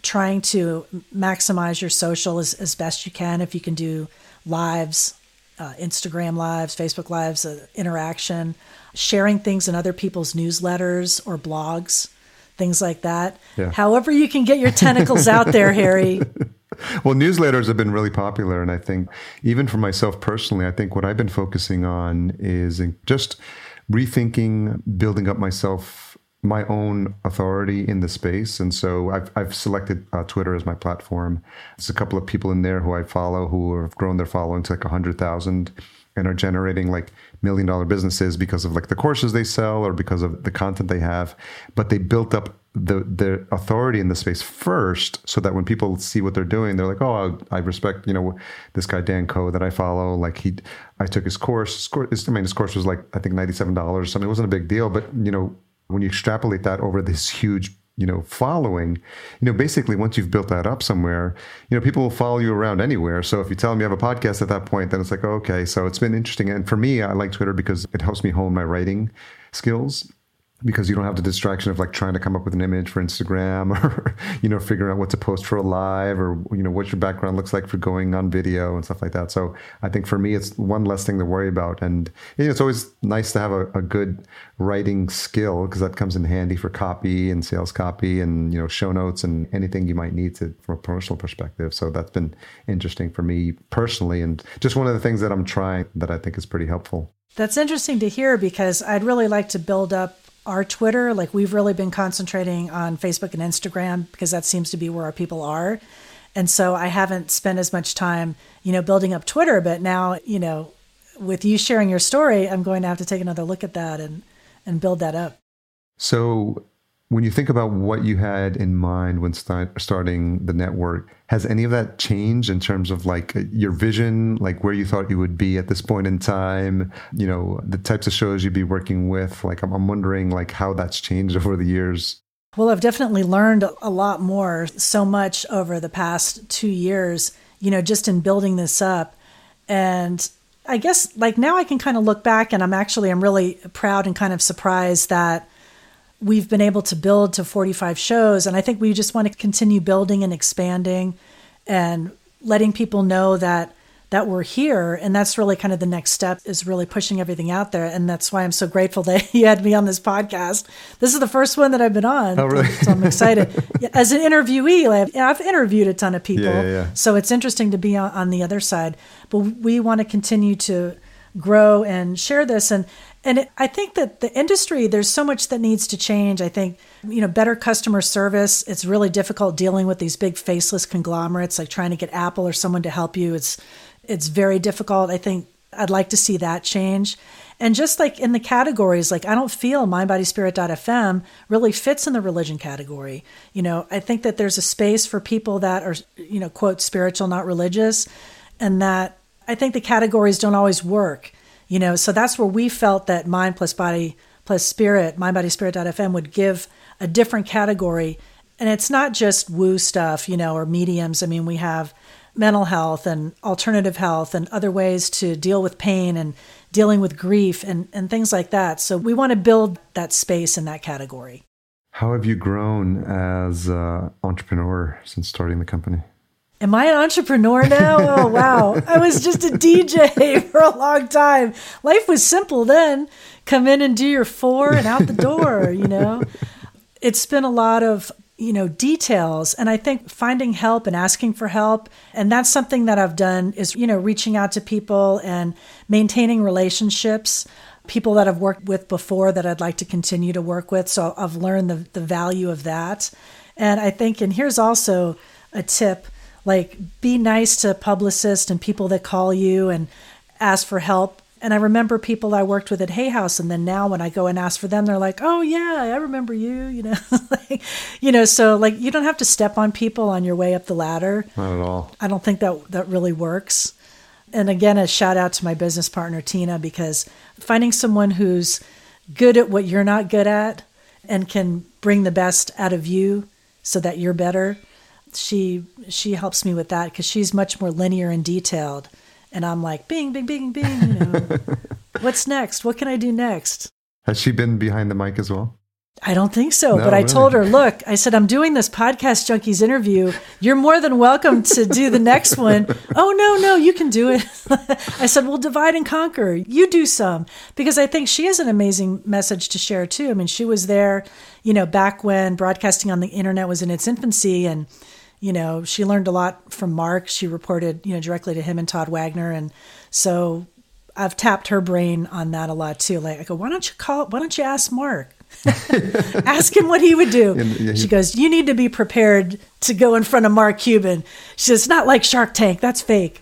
S2: Trying to maximize your social as, as best you can. If you can do lives, uh, Instagram lives, Facebook lives, uh, interaction, sharing things in other people's newsletters or blogs, things like that.
S1: Yeah.
S2: However, you can get your tentacles out there, Harry.
S1: Well, newsletters have been really popular. And I think, even for myself personally, I think what I've been focusing on is just rethinking, building up myself, my own authority in the space. And so I've, I've selected uh, Twitter as my platform. There's a couple of people in there who I follow who have grown their following to like 100,000 and are generating like million dollar businesses because of like the courses they sell or because of the content they have. But they built up the the authority in the space first, so that when people see what they're doing, they're like, "Oh, I, respect you know this guy Dan Koe that I follow. Like he, I took his course. His, I mean, his course was like I think ninety seven dollars. I it wasn't a big deal, but you know, when you extrapolate that over this huge you know following you know basically once you've built that up somewhere you know people will follow you around anywhere. So if you tell them you have a podcast at that point then it's like okay so it's been interesting. And for me i like twitter because it helps me hone my writing skills because you don't have the distraction of like trying to come up with an image for Instagram or you know figuring out what to post for a live or you know what your background looks like for going on video and stuff like that. So I think for me it's one less thing to worry about, and you know, it's always nice to have a, a good writing skill because that comes in handy for copy and sales copy and you know show notes and anything you might need to from a promotional perspective. So that's been interesting for me personally, and just one of the things that I'm trying that I think is pretty helpful.
S2: That's interesting to hear because I'd really like to build up our Twitter. Like we've really been concentrating on Facebook and Instagram because that seems to be where our people are. And so I haven't spent as much time, you know, building up Twitter, but now, you know, with you sharing your story, I'm going to have to take another look at that and and build that up.
S1: So when you think about what you had in mind when start, starting the network, has any of that changed in terms of like your vision, like where you thought you would be at this point in time? You know, the types of shows you'd be working with. Like, I'm, I'm wondering like how that's changed over the years.
S2: Well, I've definitely learned a lot more, so much over the past two years. You know, just in building this up, and I guess like now I can kind of look back, and I'm actually I'm really proud and kind of surprised that we've been able to build to 45 shows. And I think we just want to continue building and expanding and letting people know that that we're here and that's really kind of the next step is really pushing everything out there and that's why i'm so grateful that you had me on this podcast this is the first one that i've been on
S1: oh, really?
S2: so i'm excited as an interviewee like, i've interviewed a ton of people
S1: yeah, yeah, yeah.
S2: so it's interesting to be on, on the other side but we want to continue to grow and share this and and it, I think that the industry, there's so much that needs to change. I think, you know, better customer service. It's really difficult dealing with these big faceless conglomerates, like trying to get Apple or someone to help you. It's, it's very difficult. I think I'd like to see that change. And just like in the categories, like I don't feel mindbodyspirit.fm really fits in the religion category. You know, I think that there's a space for people that are, you know, quote, spiritual, not religious. And that I think the categories don't always work. You know, so that's where we felt that mind plus body plus spirit, mindbodyspirit.fm would give a different category. And it's not just woo stuff, you know, or mediums. I mean, we have mental health and alternative health and other ways to deal with pain and dealing with grief and, and things like that. So we want to build that space in that category.
S1: How have you grown as an entrepreneur since starting the company?
S2: Am I an entrepreneur now? Oh, wow. I was just a DJ for a long time. Life was simple then. Come in and do your four and out the door, you know? It's been a lot of, you know, details. And I think finding help and asking for help. And that's something that I've done is, you know, reaching out to people and maintaining relationships people that I've worked with before that I'd like to continue to work with. So I've learned the, the value of that. And I think, and here's also a tip like be nice to publicists and people that call you and ask for help and I remember people I worked with at Hay House, and then now when I go and ask for them, they're like, "Oh yeah, I remember you." You know, like, you know. So like, you don't have to step on people on your way up the ladder.
S1: Not at all.
S2: I don't think that that really works. And again, a shout out to my business partner Tina because finding someone who's good at what you're not good at and can bring the best out of you so that you're better she she helps me with that because she's much more linear and detailed, and I'm like bing bing bing bing. You know, what's next? What can I do next?
S1: Has she been behind the mic as well?
S2: I don't think so.
S1: No,
S2: but I
S1: really?
S2: told her, look, I said, I'm doing this podcast junkies interview. You're more than welcome to do the next one. oh, no, no, you can do it. I said, we'll divide and conquer. You do some. Because I think she has an amazing message to share, too. I mean, she was there, you know, back when broadcasting on the internet was in its infancy. And, you know, she learned a lot from Mark. She reported, you know, directly to him and Todd Wagner. And so I've tapped her brain on that a lot, too. Like, I go, why don't you call, why don't you ask Mark? Ask him what he would do.
S1: Yeah, he-
S2: she goes, You need to be prepared to go in front of Mark Cuban. She says, It's not like Shark Tank. That's fake.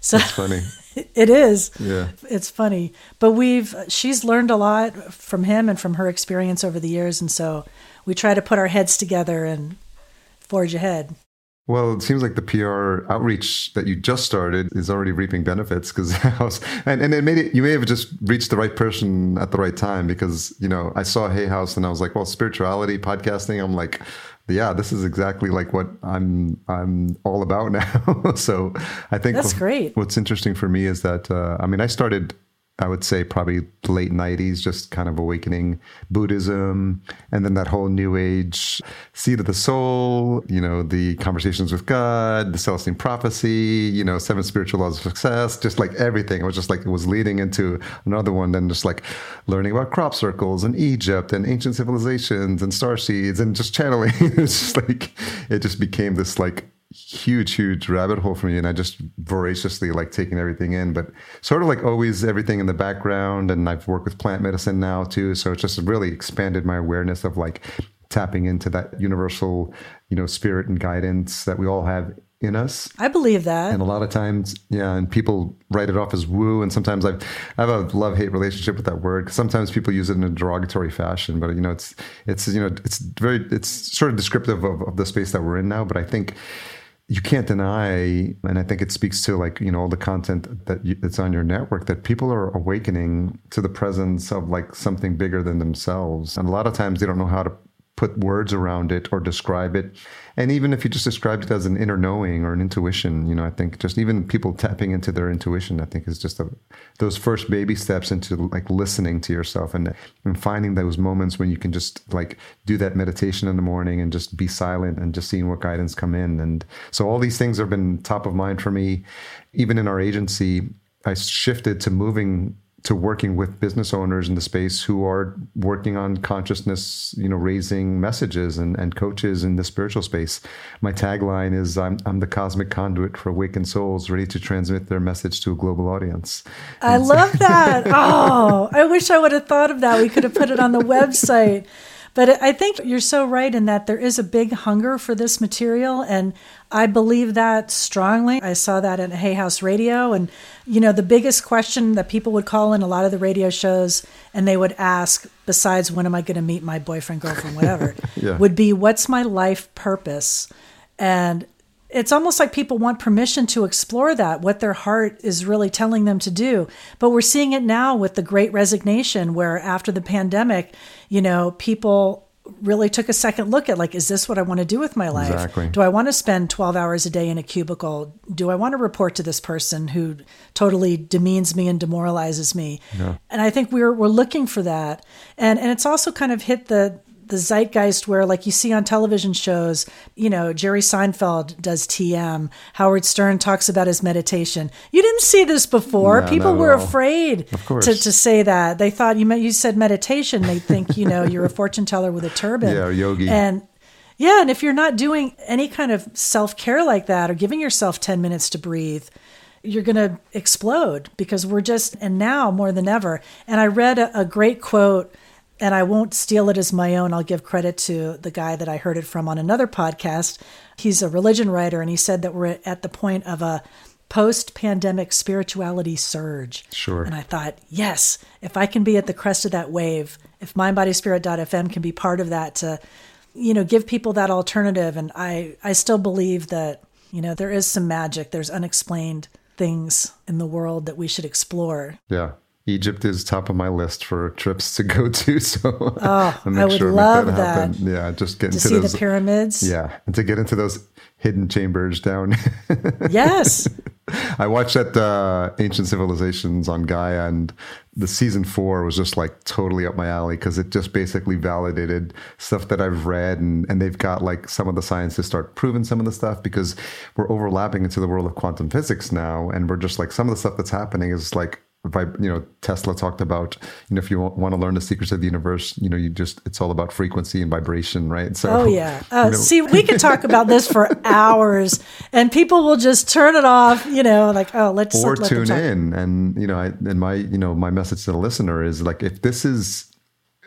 S2: So
S1: It's funny.
S2: it is.
S1: Yeah.
S2: It's funny. But we've, she's learned a lot from him and from her experience over the years. And so we try to put our heads together and forge ahead.
S1: Well, it seems like the PR outreach that you just started is already reaping benefits because, and, and it made it, you may have just reached the right person at the right time because, you know, I saw Hay House and I was like, well, spirituality, podcasting. I'm like, yeah, this is exactly like what I'm, I'm all about now. so I think
S2: That's great.
S1: what's interesting for me is that, uh, I mean, I started I would say probably late 90s, just kind of awakening Buddhism, and then that whole New Age seed of the soul, you know, the conversations with God, the Celestine prophecy, you know, seven spiritual laws of success, just like everything. It was just like it was leading into another one, then just like learning about crop circles and Egypt and ancient civilizations and star seeds and just channeling. it's just like, it just became this like huge huge rabbit hole for me and i just voraciously like taking everything in but sort of like always everything in the background and i've worked with plant medicine now too so it's just really expanded my awareness of like tapping into that universal you know spirit and guidance that we all have in us
S2: I believe that.
S1: and a lot of times, yeah, and people write it off as woo. And sometimes I've, I have a love hate relationship with that word. 'cause Sometimes people use it in a derogatory fashion, but you know, it's, it's, you know, it's very, it's sort of descriptive of, of the space that we're in now. But I think you can't deny, and I think it speaks to like, you know, all the content that you, that's on your network that people are awakening to the presence of like something bigger than themselves. And a lot of times they don't know how to put words around it or describe it. And even if you just described it as an inner knowing or an intuition, you know, I think just even people tapping into their intuition, I think is just a, those first baby steps into like listening to yourself and, and finding those moments when you can just like do that meditation in the morning and just be silent and just seeing what guidance come in. And so all these things have been top of mind for me. Even in our agency, I shifted to moving to working with business owners in the space who are working on consciousness, you know, raising messages and, and coaches in the spiritual space. My tagline is I'm, I'm the cosmic conduit for awakened souls ready to transmit their message to a global audience.
S2: I love that. Oh, I wish I would have thought of that. We could have put it on the website. But I think you're so right in that there is a big hunger for this material. And I believe that strongly. I saw that at Hay House Radio. And, you know, the biggest question that people would call in a lot of the radio shows and they would ask, besides when am I going to meet my boyfriend, girlfriend, whatever,
S1: Yeah.
S2: would be what's my life purpose? And it's almost like people want permission to explore that, what their heart is really telling them to do. But we're seeing it now with the great resignation, where after the pandemic, you know, people really took a second look at like, is this what I want to do with my life?
S1: Exactly.
S2: Do I want to spend 12 hours a day in a cubicle? Do I want to report to this person who totally demeans me and demoralizes me? And I think we're we're looking for that. And and it's also kind of hit the the zeitgeist where like you see on television shows, you know, Jerry Seinfeld does TM, Howard Stern talks about his meditation. You didn't see this before.
S1: No,
S2: People were
S1: all.
S2: afraid to, to say that. They thought you meant you said meditation. They think, you know, you're a fortune teller with a turban.
S1: Yeah, yogi.
S2: And yeah, and if you're not doing any kind of self care like that or giving yourself 10 minutes to breathe, you're going to explode because we're just, and now more than ever. And I read a, a great quote, and I won't steal it as my own. I'll give credit to the guy that I heard it from on another podcast. He's a religion writer, and he said that we're at the point of a post pandemic spirituality surge.
S1: Sure.
S2: And I thought, yes, if I can be at the crest of that wave, if mindbodyspirit.fm can be part of that to, you know, give people that alternative. And I, I still believe that, you know, there is some magic, there's unexplained things in the world that we should explore.
S1: Yeah. Egypt is top of my list for trips to go to. So
S2: oh, I would sure love that, that.
S1: Yeah, just get
S2: to
S1: into
S2: see
S1: those,
S2: the pyramids.
S1: Yeah, and to get into those hidden chambers down.
S2: yes.
S1: I watched that uh, Ancient Civilizations on Gaia, and the season four was just like totally up my alley because it just basically validated stuff that I've read, and, and they've got like some of the scientists start proving some of the stuff because we're overlapping into the world of quantum physics now, and we're just like some of the stuff that's happening is like you know tesla talked about you know if you want to learn the secrets of the universe you know you just it's all about frequency and vibration right
S2: so oh yeah uh, you know. see we could talk about this for hours and people will just turn it off you know like oh let's
S1: or
S2: let
S1: tune in and you know I, and my you know my message to the listener is like if this is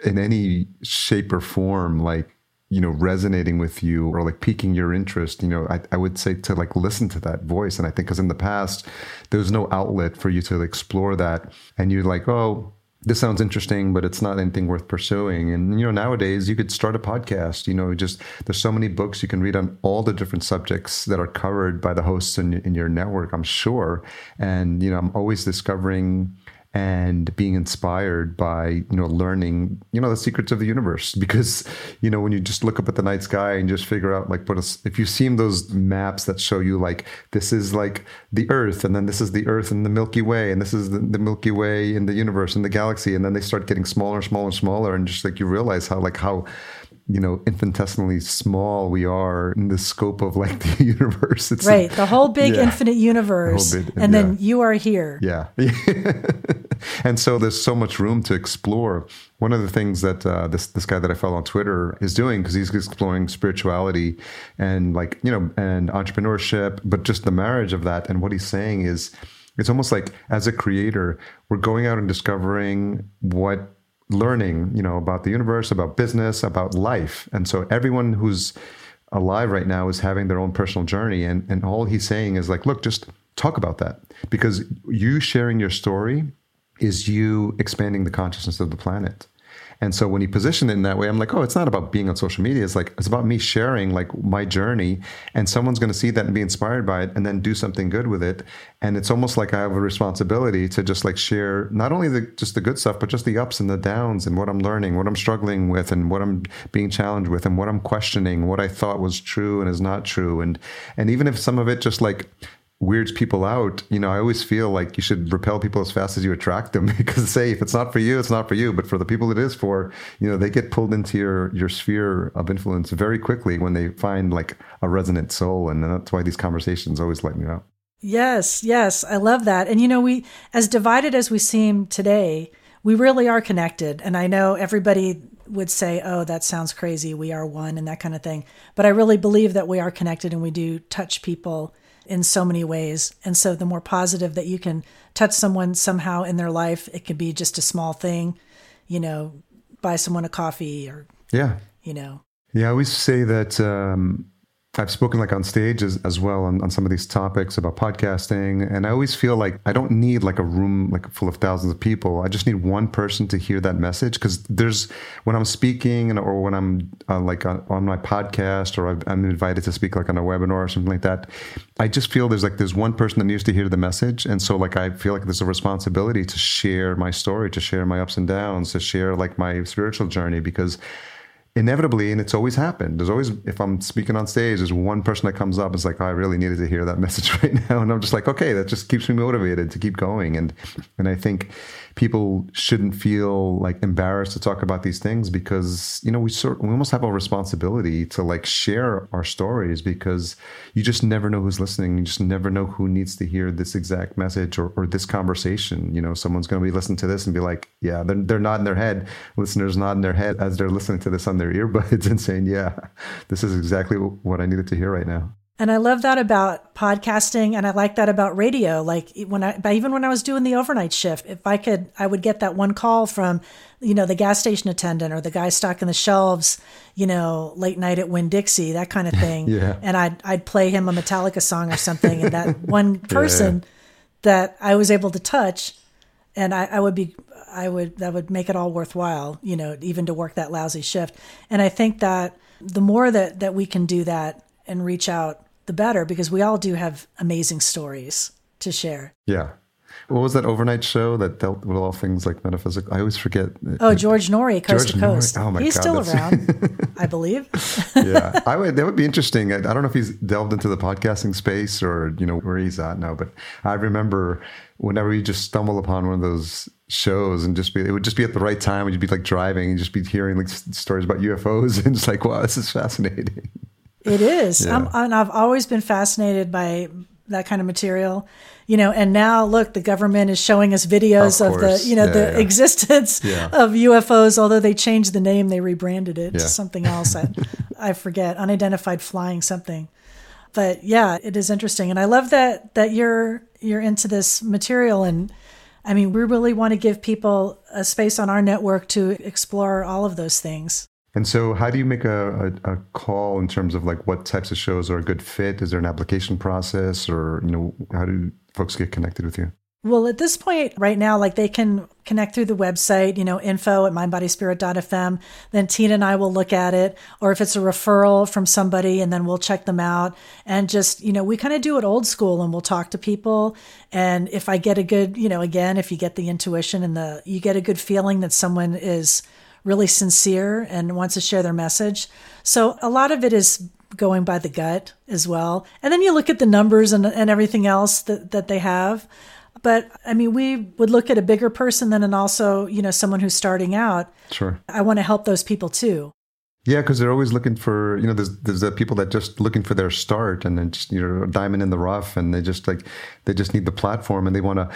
S1: in any shape or form like you know resonating with you or like piquing your interest you know I, I would say to like listen to that voice. And i think because in the past there was no outlet for you to explore that. And you're like oh this sounds interesting but it's not anything worth pursuing. And you know nowadays you could start a podcast you know just there's so many books you can read on all the different subjects that are covered by the hosts in, in your network i'm sure. And you know i'm always discovering and being inspired by you know learning you know the secrets of the universe. Because you know when you just look up at the night sky and just figure out like what is, if you've seen those maps that show you like this is like the earth and then this is the earth and the milky way and this is the, the milky way in the universe and the galaxy and then they start getting smaller and smaller and smaller and just like you realize how like how you know infinitesimally small we are in the scope of like the universe.
S2: It's right the whole big yeah, infinite universe big, and yeah. then you are here.
S1: Yeah. And so there's so much room to explore. One of the things that uh, this this guy that I follow on Twitter is doing because he's exploring spirituality and like you know and entrepreneurship but just the marriage of that and what he's saying is it's almost like as a creator we're going out and discovering what learning, you know, about the universe, about business, about life. And so everyone who's alive right now is having their own personal journey. And, and all he's saying is like, look, just talk about that. Because you sharing your story is you expanding the consciousness of the planet. And so when he positioned it in that way, I'm like, oh, it's not about being on social media. It's like it's about me sharing like my journey, and someone's going to see that and be inspired by it, and then do something good with it. And it's almost like I have a responsibility to just like share not only the just the good stuff, but just the ups and the downs, and what I'm learning, what I'm struggling with, and what I'm being challenged with, and what I'm questioning, what I thought was true and is not true, and and even if some of it just like weirds people out, you know, I always feel like you should repel people as fast as you attract them because say if it's not for you, it's not for you. But for the people it is for, you know, they get pulled into your your sphere of influence very quickly when they find like a resonant soul. And that's why these conversations always light me up.
S2: Yes, yes. I love that. And you know, we as divided as we seem today, we really are connected. And I know everybody would say, oh, that sounds crazy. We are one and that kind of thing. But I really believe that we are connected and we do touch people in so many ways. And so the more positive that you can touch someone somehow in their life, it could be just a small thing, you know, buy someone a coffee or,
S1: yeah,
S2: you know.
S1: Yeah, I always say that um, I've spoken like on stage as, as well on, on some of these topics about podcasting. And I always feel like I don't need like a room like full of thousands of people. I just need one person to hear that message. Cause there's, when I'm speaking and, or when I'm uh, like on, on, my podcast or i am invited to speak like on a webinar or something like that, I just feel there's like, there's one person that needs to hear the message. And so like, I feel like there's a responsibility to share my story, to share my ups and downs, to share like my spiritual journey because inevitably, and it's always happened. There's always, if I'm speaking on stage, there's one person that comes up is like, oh, I really needed to hear that message right now. And I'm just like, okay, that just keeps me motivated to keep going. And, and I think people shouldn't feel like embarrassed to talk about these things because, you know, we sort, we almost have a responsibility to like share our stories because you just never know who's listening. You just never know who needs to hear this exact message or, or this conversation. You know, someone's going to be listening to this and be like, yeah, they're, they're nodding their head. Listeners nodding their head as they're listening to this on their earbuds and saying, yeah, this is exactly what I needed to hear right now.
S2: And I love that about podcasting and I like that about radio. Like when I even when I was doing the overnight shift, if I could I would get that one call from, you know, the gas station attendant or the guy stocking the shelves, you know, late night at Winn Dixie, that kind of thing.
S1: yeah.
S2: And I'd I'd play him a Metallica song or something and that one person yeah. that I was able to touch and I, I would be I would that would make it all worthwhile, you know, even to work that lousy shift. And I think that the more that that we can do that and reach out, the better because we all do have amazing stories to share.
S1: Yeah. What was that overnight show that dealt with all things like metaphysical? I always forget.
S2: Uh, oh, George Noory, Coast
S1: George
S2: to Coast.
S1: Noory. Oh my God.
S2: he's
S1: God,
S2: still
S1: that's-
S2: around, I believe.
S1: yeah, I would. That would be interesting. I, I don't know if he's delved into the podcasting space or you know where he's at now, but I remember whenever you just stumble upon one of those shows and just be, it would just be at the right time. and You'd be like driving and just be hearing like stories about UFOs and just like, wow, this is fascinating.
S2: It is.
S1: Yeah.
S2: I'm, and I've always been fascinated by that kind of material, you know. And now, look, the government is showing us videos
S1: Of
S2: of, the, you know,
S1: Yeah,
S2: the
S1: yeah.
S2: existence
S1: Yeah.
S2: of UFOs. Although they changed the name, they rebranded it to something else. I, I forget, unidentified flying something. But yeah, it is interesting, and I love that that you're you're into this material. And I mean, we really want to give people a space on our network to explore all of those things.
S1: And so, how do you make a, a, a call in terms of like what types of shows are a good fit? Is there an application process, or you know, how do folks get connected with you?
S2: Well, at this point, right now, like they can connect through the website, you know, info at mindbodyspirit.fm. Then Tina and I will look at it. Or if it's a referral from somebody, and then we'll check them out. And just, you know, we kind of do it old school and we'll talk to people. And if I get a good, you know, again, if you get the intuition and the, you get a good feeling that someone is really sincere and wants to share their message. So a lot of it is going by the gut as well. And then you look at the numbers and, and everything else that, that they have. But I mean, we would look at a bigger person than and also, you know, someone who's starting out.
S1: Sure.
S2: I want to help those people too.
S1: Yeah, because they're always looking for you know there's there's the people that just looking for their start and then just you know a diamond in the rough and they just like they just need the platform and they want to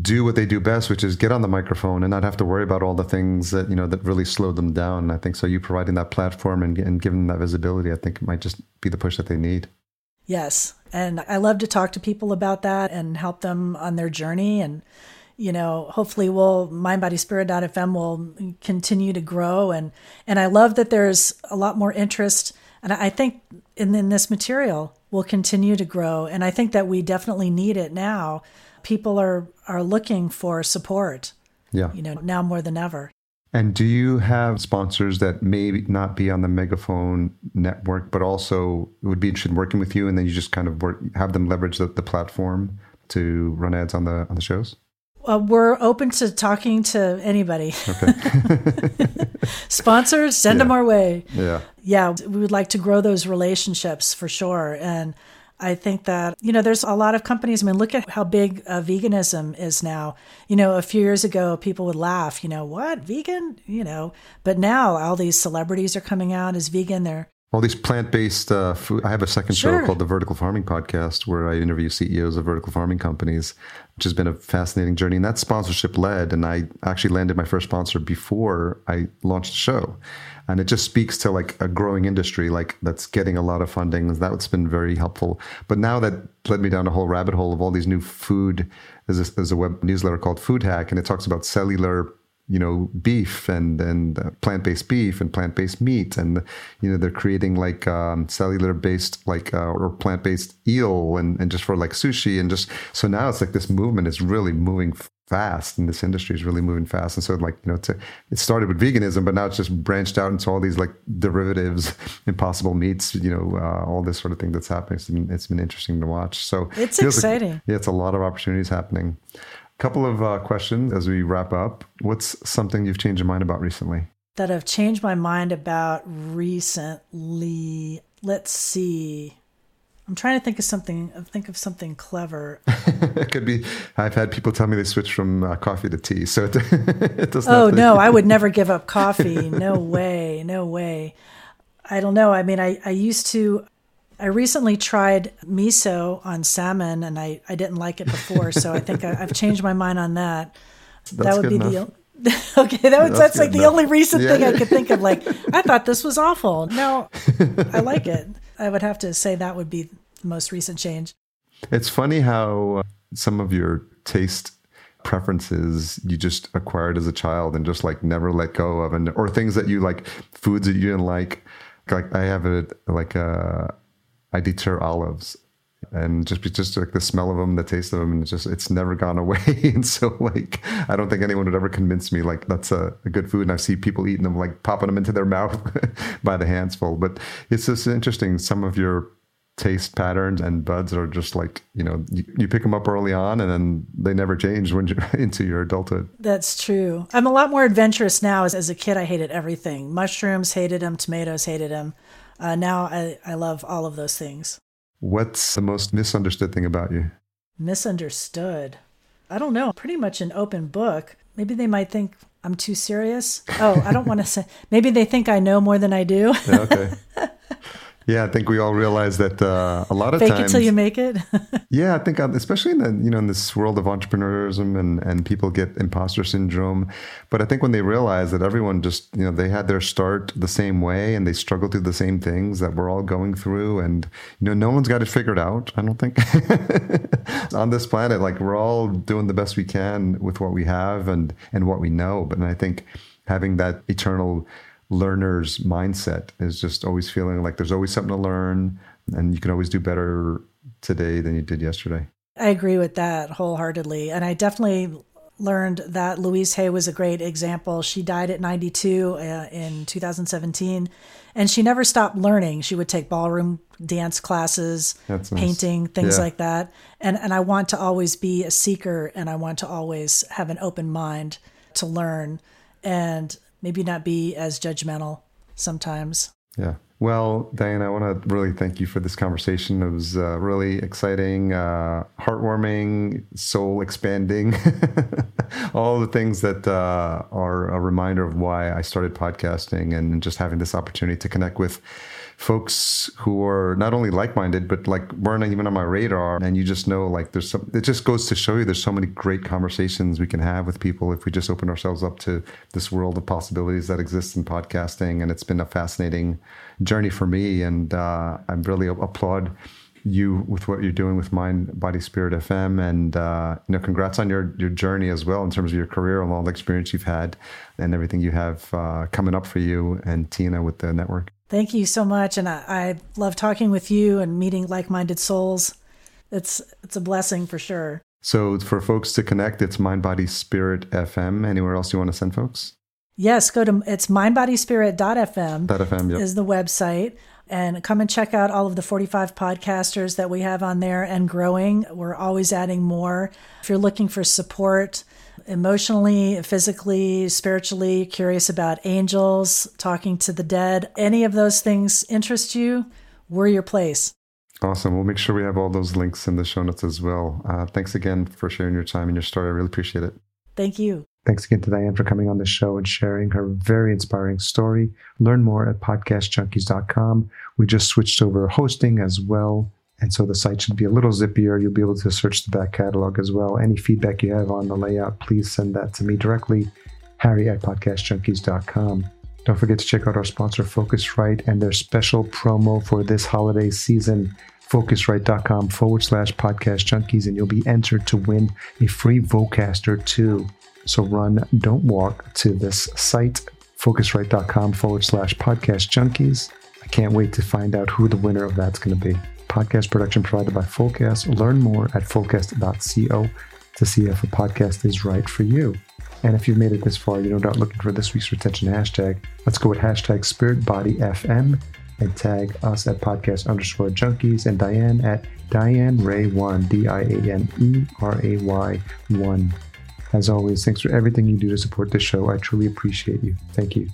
S1: do what they do best, which is get on the microphone and not have to worry about all the things that you know that really slow them down. I think so. You providing that platform and, and giving them that visibility, I think it might just be the push that they need.
S2: Yes. And I love to talk to people about that and help them on their journey. And, you know, hopefully we'll, mindbodyspirit.fm will continue to grow. And, and I love that there's a lot more interest. And I think in, in this material will continue to grow. And I think that we definitely need it now. People are, are looking for support,
S1: Yeah.
S2: you know, now more than ever.
S1: And do you have sponsors that may not be on the Megaphone network, but also would be interested in working with you, and then you just kind of work, have them leverage the, the platform to run ads on the on the shows?
S2: Uh, we're open to talking to anybody. Okay. Sponsors, send them our way.
S1: Yeah.
S2: yeah, we would like to grow those relationships for sure. And I think that, you know, there's a lot of companies. I mean, look at how big uh, veganism is now. You know, a few years ago, people would laugh, you know, what, vegan? You know, but now all these celebrities are coming out as vegan. They're,
S1: All these plant-based uh, food. I have a second
S2: Sure.
S1: show called the Vertical Farming Podcast, where I interview CEOs of vertical farming companies, which has been a fascinating journey. And that's sponsorship led. And I actually landed my first sponsor before I launched the show. And it just speaks to like a growing industry, like that's getting a lot of funding. That's been very helpful. But now that led me down a whole rabbit hole of all these new food. There's a, there's a web newsletter called Food Hack, and it talks about cellular you know beef and and uh, plant-based beef and plant-based meat and you know they're creating like um, cellular based like uh, or plant-based eel and, and just for like sushi and just so now it's like this movement is really moving fast and this industry is really moving fast and so like you know it started with veganism but now it's just branched out into all these like derivatives impossible meats you know uh, all this sort of thing that's happening it's been, it's been interesting to watch so
S2: It's
S1: feels like-
S2: exciting.
S1: yeah it's a lot of opportunities happening A couple of uh, questions as we wrap up. What's something you've changed your mind about recently?
S2: that i've changed my mind about recently. Let's see. I'm trying to think of something. Think of something clever.
S1: it could be. I've had people tell me they switched from uh, coffee to tea, so it, it doesn't.
S2: Oh
S1: have to-
S2: no, I would never give up coffee. No way, no way. I don't know. I mean, I, I used to. I recently tried miso on salmon, and I, I didn't like it before. So I think I, I've changed my mind on that. that would
S1: good
S2: be
S1: enough.
S2: the okay. That was,
S1: that's
S2: that's like
S1: good
S2: the only recent
S1: Yeah,
S2: thing I could think of. Like I thought this was awful. No, I like it. I would have to say that would be the most recent change.
S1: It's funny how uh, some of your taste preferences you just acquired as a child and just like never let go of, and or things that you like, foods that you didn't like. Like I have a like a I deter olives. And just just like the smell of them, the taste of them, and it's just it's never gone away. and so like I don't think anyone would ever convince me like that's a, a good food. And I see people eating them, like popping them into their mouth by the handsful. But it's just interesting. Some of your taste patterns and buds are just like you know you, you pick them up early on and then they never change when you're into your adulthood
S2: that's true i'm a lot more adventurous now as, as a kid i hated everything mushrooms hated them tomatoes hated them uh, now I, I love all of those things
S1: what's the most misunderstood thing about you?
S2: Misunderstood? I don't know. Pretty much an open book. Maybe they might think i'm too serious. Oh i don't want to say maybe they think i know more than i do.
S1: Yeah, okay Yeah, I think we all realize that uh, a lot of
S2: Fake
S1: times.
S2: Fake it till you make it.
S1: yeah, I think uh, especially in the you know in this world of entrepreneurism and and people get imposter syndrome, but I think when they realize that everyone just you know they had their start the same way and they struggle through the same things that we're all going through, and you know no one's got it figured out. I don't think on this planet, like we're all doing the best we can with what we have and and what we know. But I think having that eternal learner's mindset is just always feeling like there's always something to learn and you can always do better today than you did yesterday.
S2: I agree with that wholeheartedly. And I definitely learned that Louise Hay was a great example. She died at 92 uh, in 2017, and she never stopped learning. She would take ballroom dance classes, nice. painting, things yeah. like that. And and I want to always be a seeker, and I want to always have an open mind to learn. And maybe not be as judgmental sometimes.
S1: Yeah. Well, Diane, I want to really thank you for this conversation. It was uh, really exciting, uh, heartwarming, soul expanding, all the things that uh, are a reminder of why I started podcasting and just having this opportunity to connect with folks who are not only like-minded but like weren't even on my radar. And you just know like there's some it just goes to show you there's so many great conversations we can have with people if we just open ourselves up to this world of possibilities that exists in podcasting. And it's been a fascinating journey for me. And uh, i really applaud you with what you're doing with Mind Body Spirit FM, and uh, you know, congrats on your your journey as well in terms of your career and all the experience you've had and everything you have uh, coming up for you and Tina with the network.
S2: Thank you so much, and I, I love talking with you and meeting like-minded souls. It's it's a blessing for sure.
S1: So for folks to connect, it's Mind Body Spirit FM. Anywhere else you want to send folks?
S2: Yes, go to it's mindbodyspirit.fm.
S1: .fm yep.
S2: is the website and come and check out all of the 45 podcasters that we have on there and growing. We're always adding more. If you're looking for support, emotionally, physically, spiritually, curious about angels, talking to the dead, any of those things interest you, we're your place.
S1: Awesome. We'll make sure we have all those links in the show notes as well. Uh, thanks again for sharing your time and your story. I really appreciate it.
S2: Thank you.
S1: Thanks again to Diane for coming on the show and sharing her very inspiring story. Learn more at podcastjunkies.com. We just switched over hosting as well. And so the site should be a little zippier. You'll be able to search the back catalog as well. Any feedback you have on the layout, please send that to me directly, harry at podcastjunkies.com. Don't forget to check out our sponsor, Focusrite, and their special promo for this holiday season. Focusrite.com forward slash podcast junkies, and you'll be entered to win a free Vocaster 2. So run, don't walk to this site, focusrite.com forward slash podcast junkies. I can't wait to find out who the winner of that's going to be podcast production provided by Fullcast. Learn more at fullcast.co to see if a podcast is right for you. And if you've made it this far, you're no doubt looking for this week's retention hashtag. Let's go with hashtag SpiritBodyFM and tag us at podcast underscore junkies and Diane at Diane Ray1, D I A N E R A Y 1. As always, thanks for everything you do to support the show. I truly appreciate you. Thank you.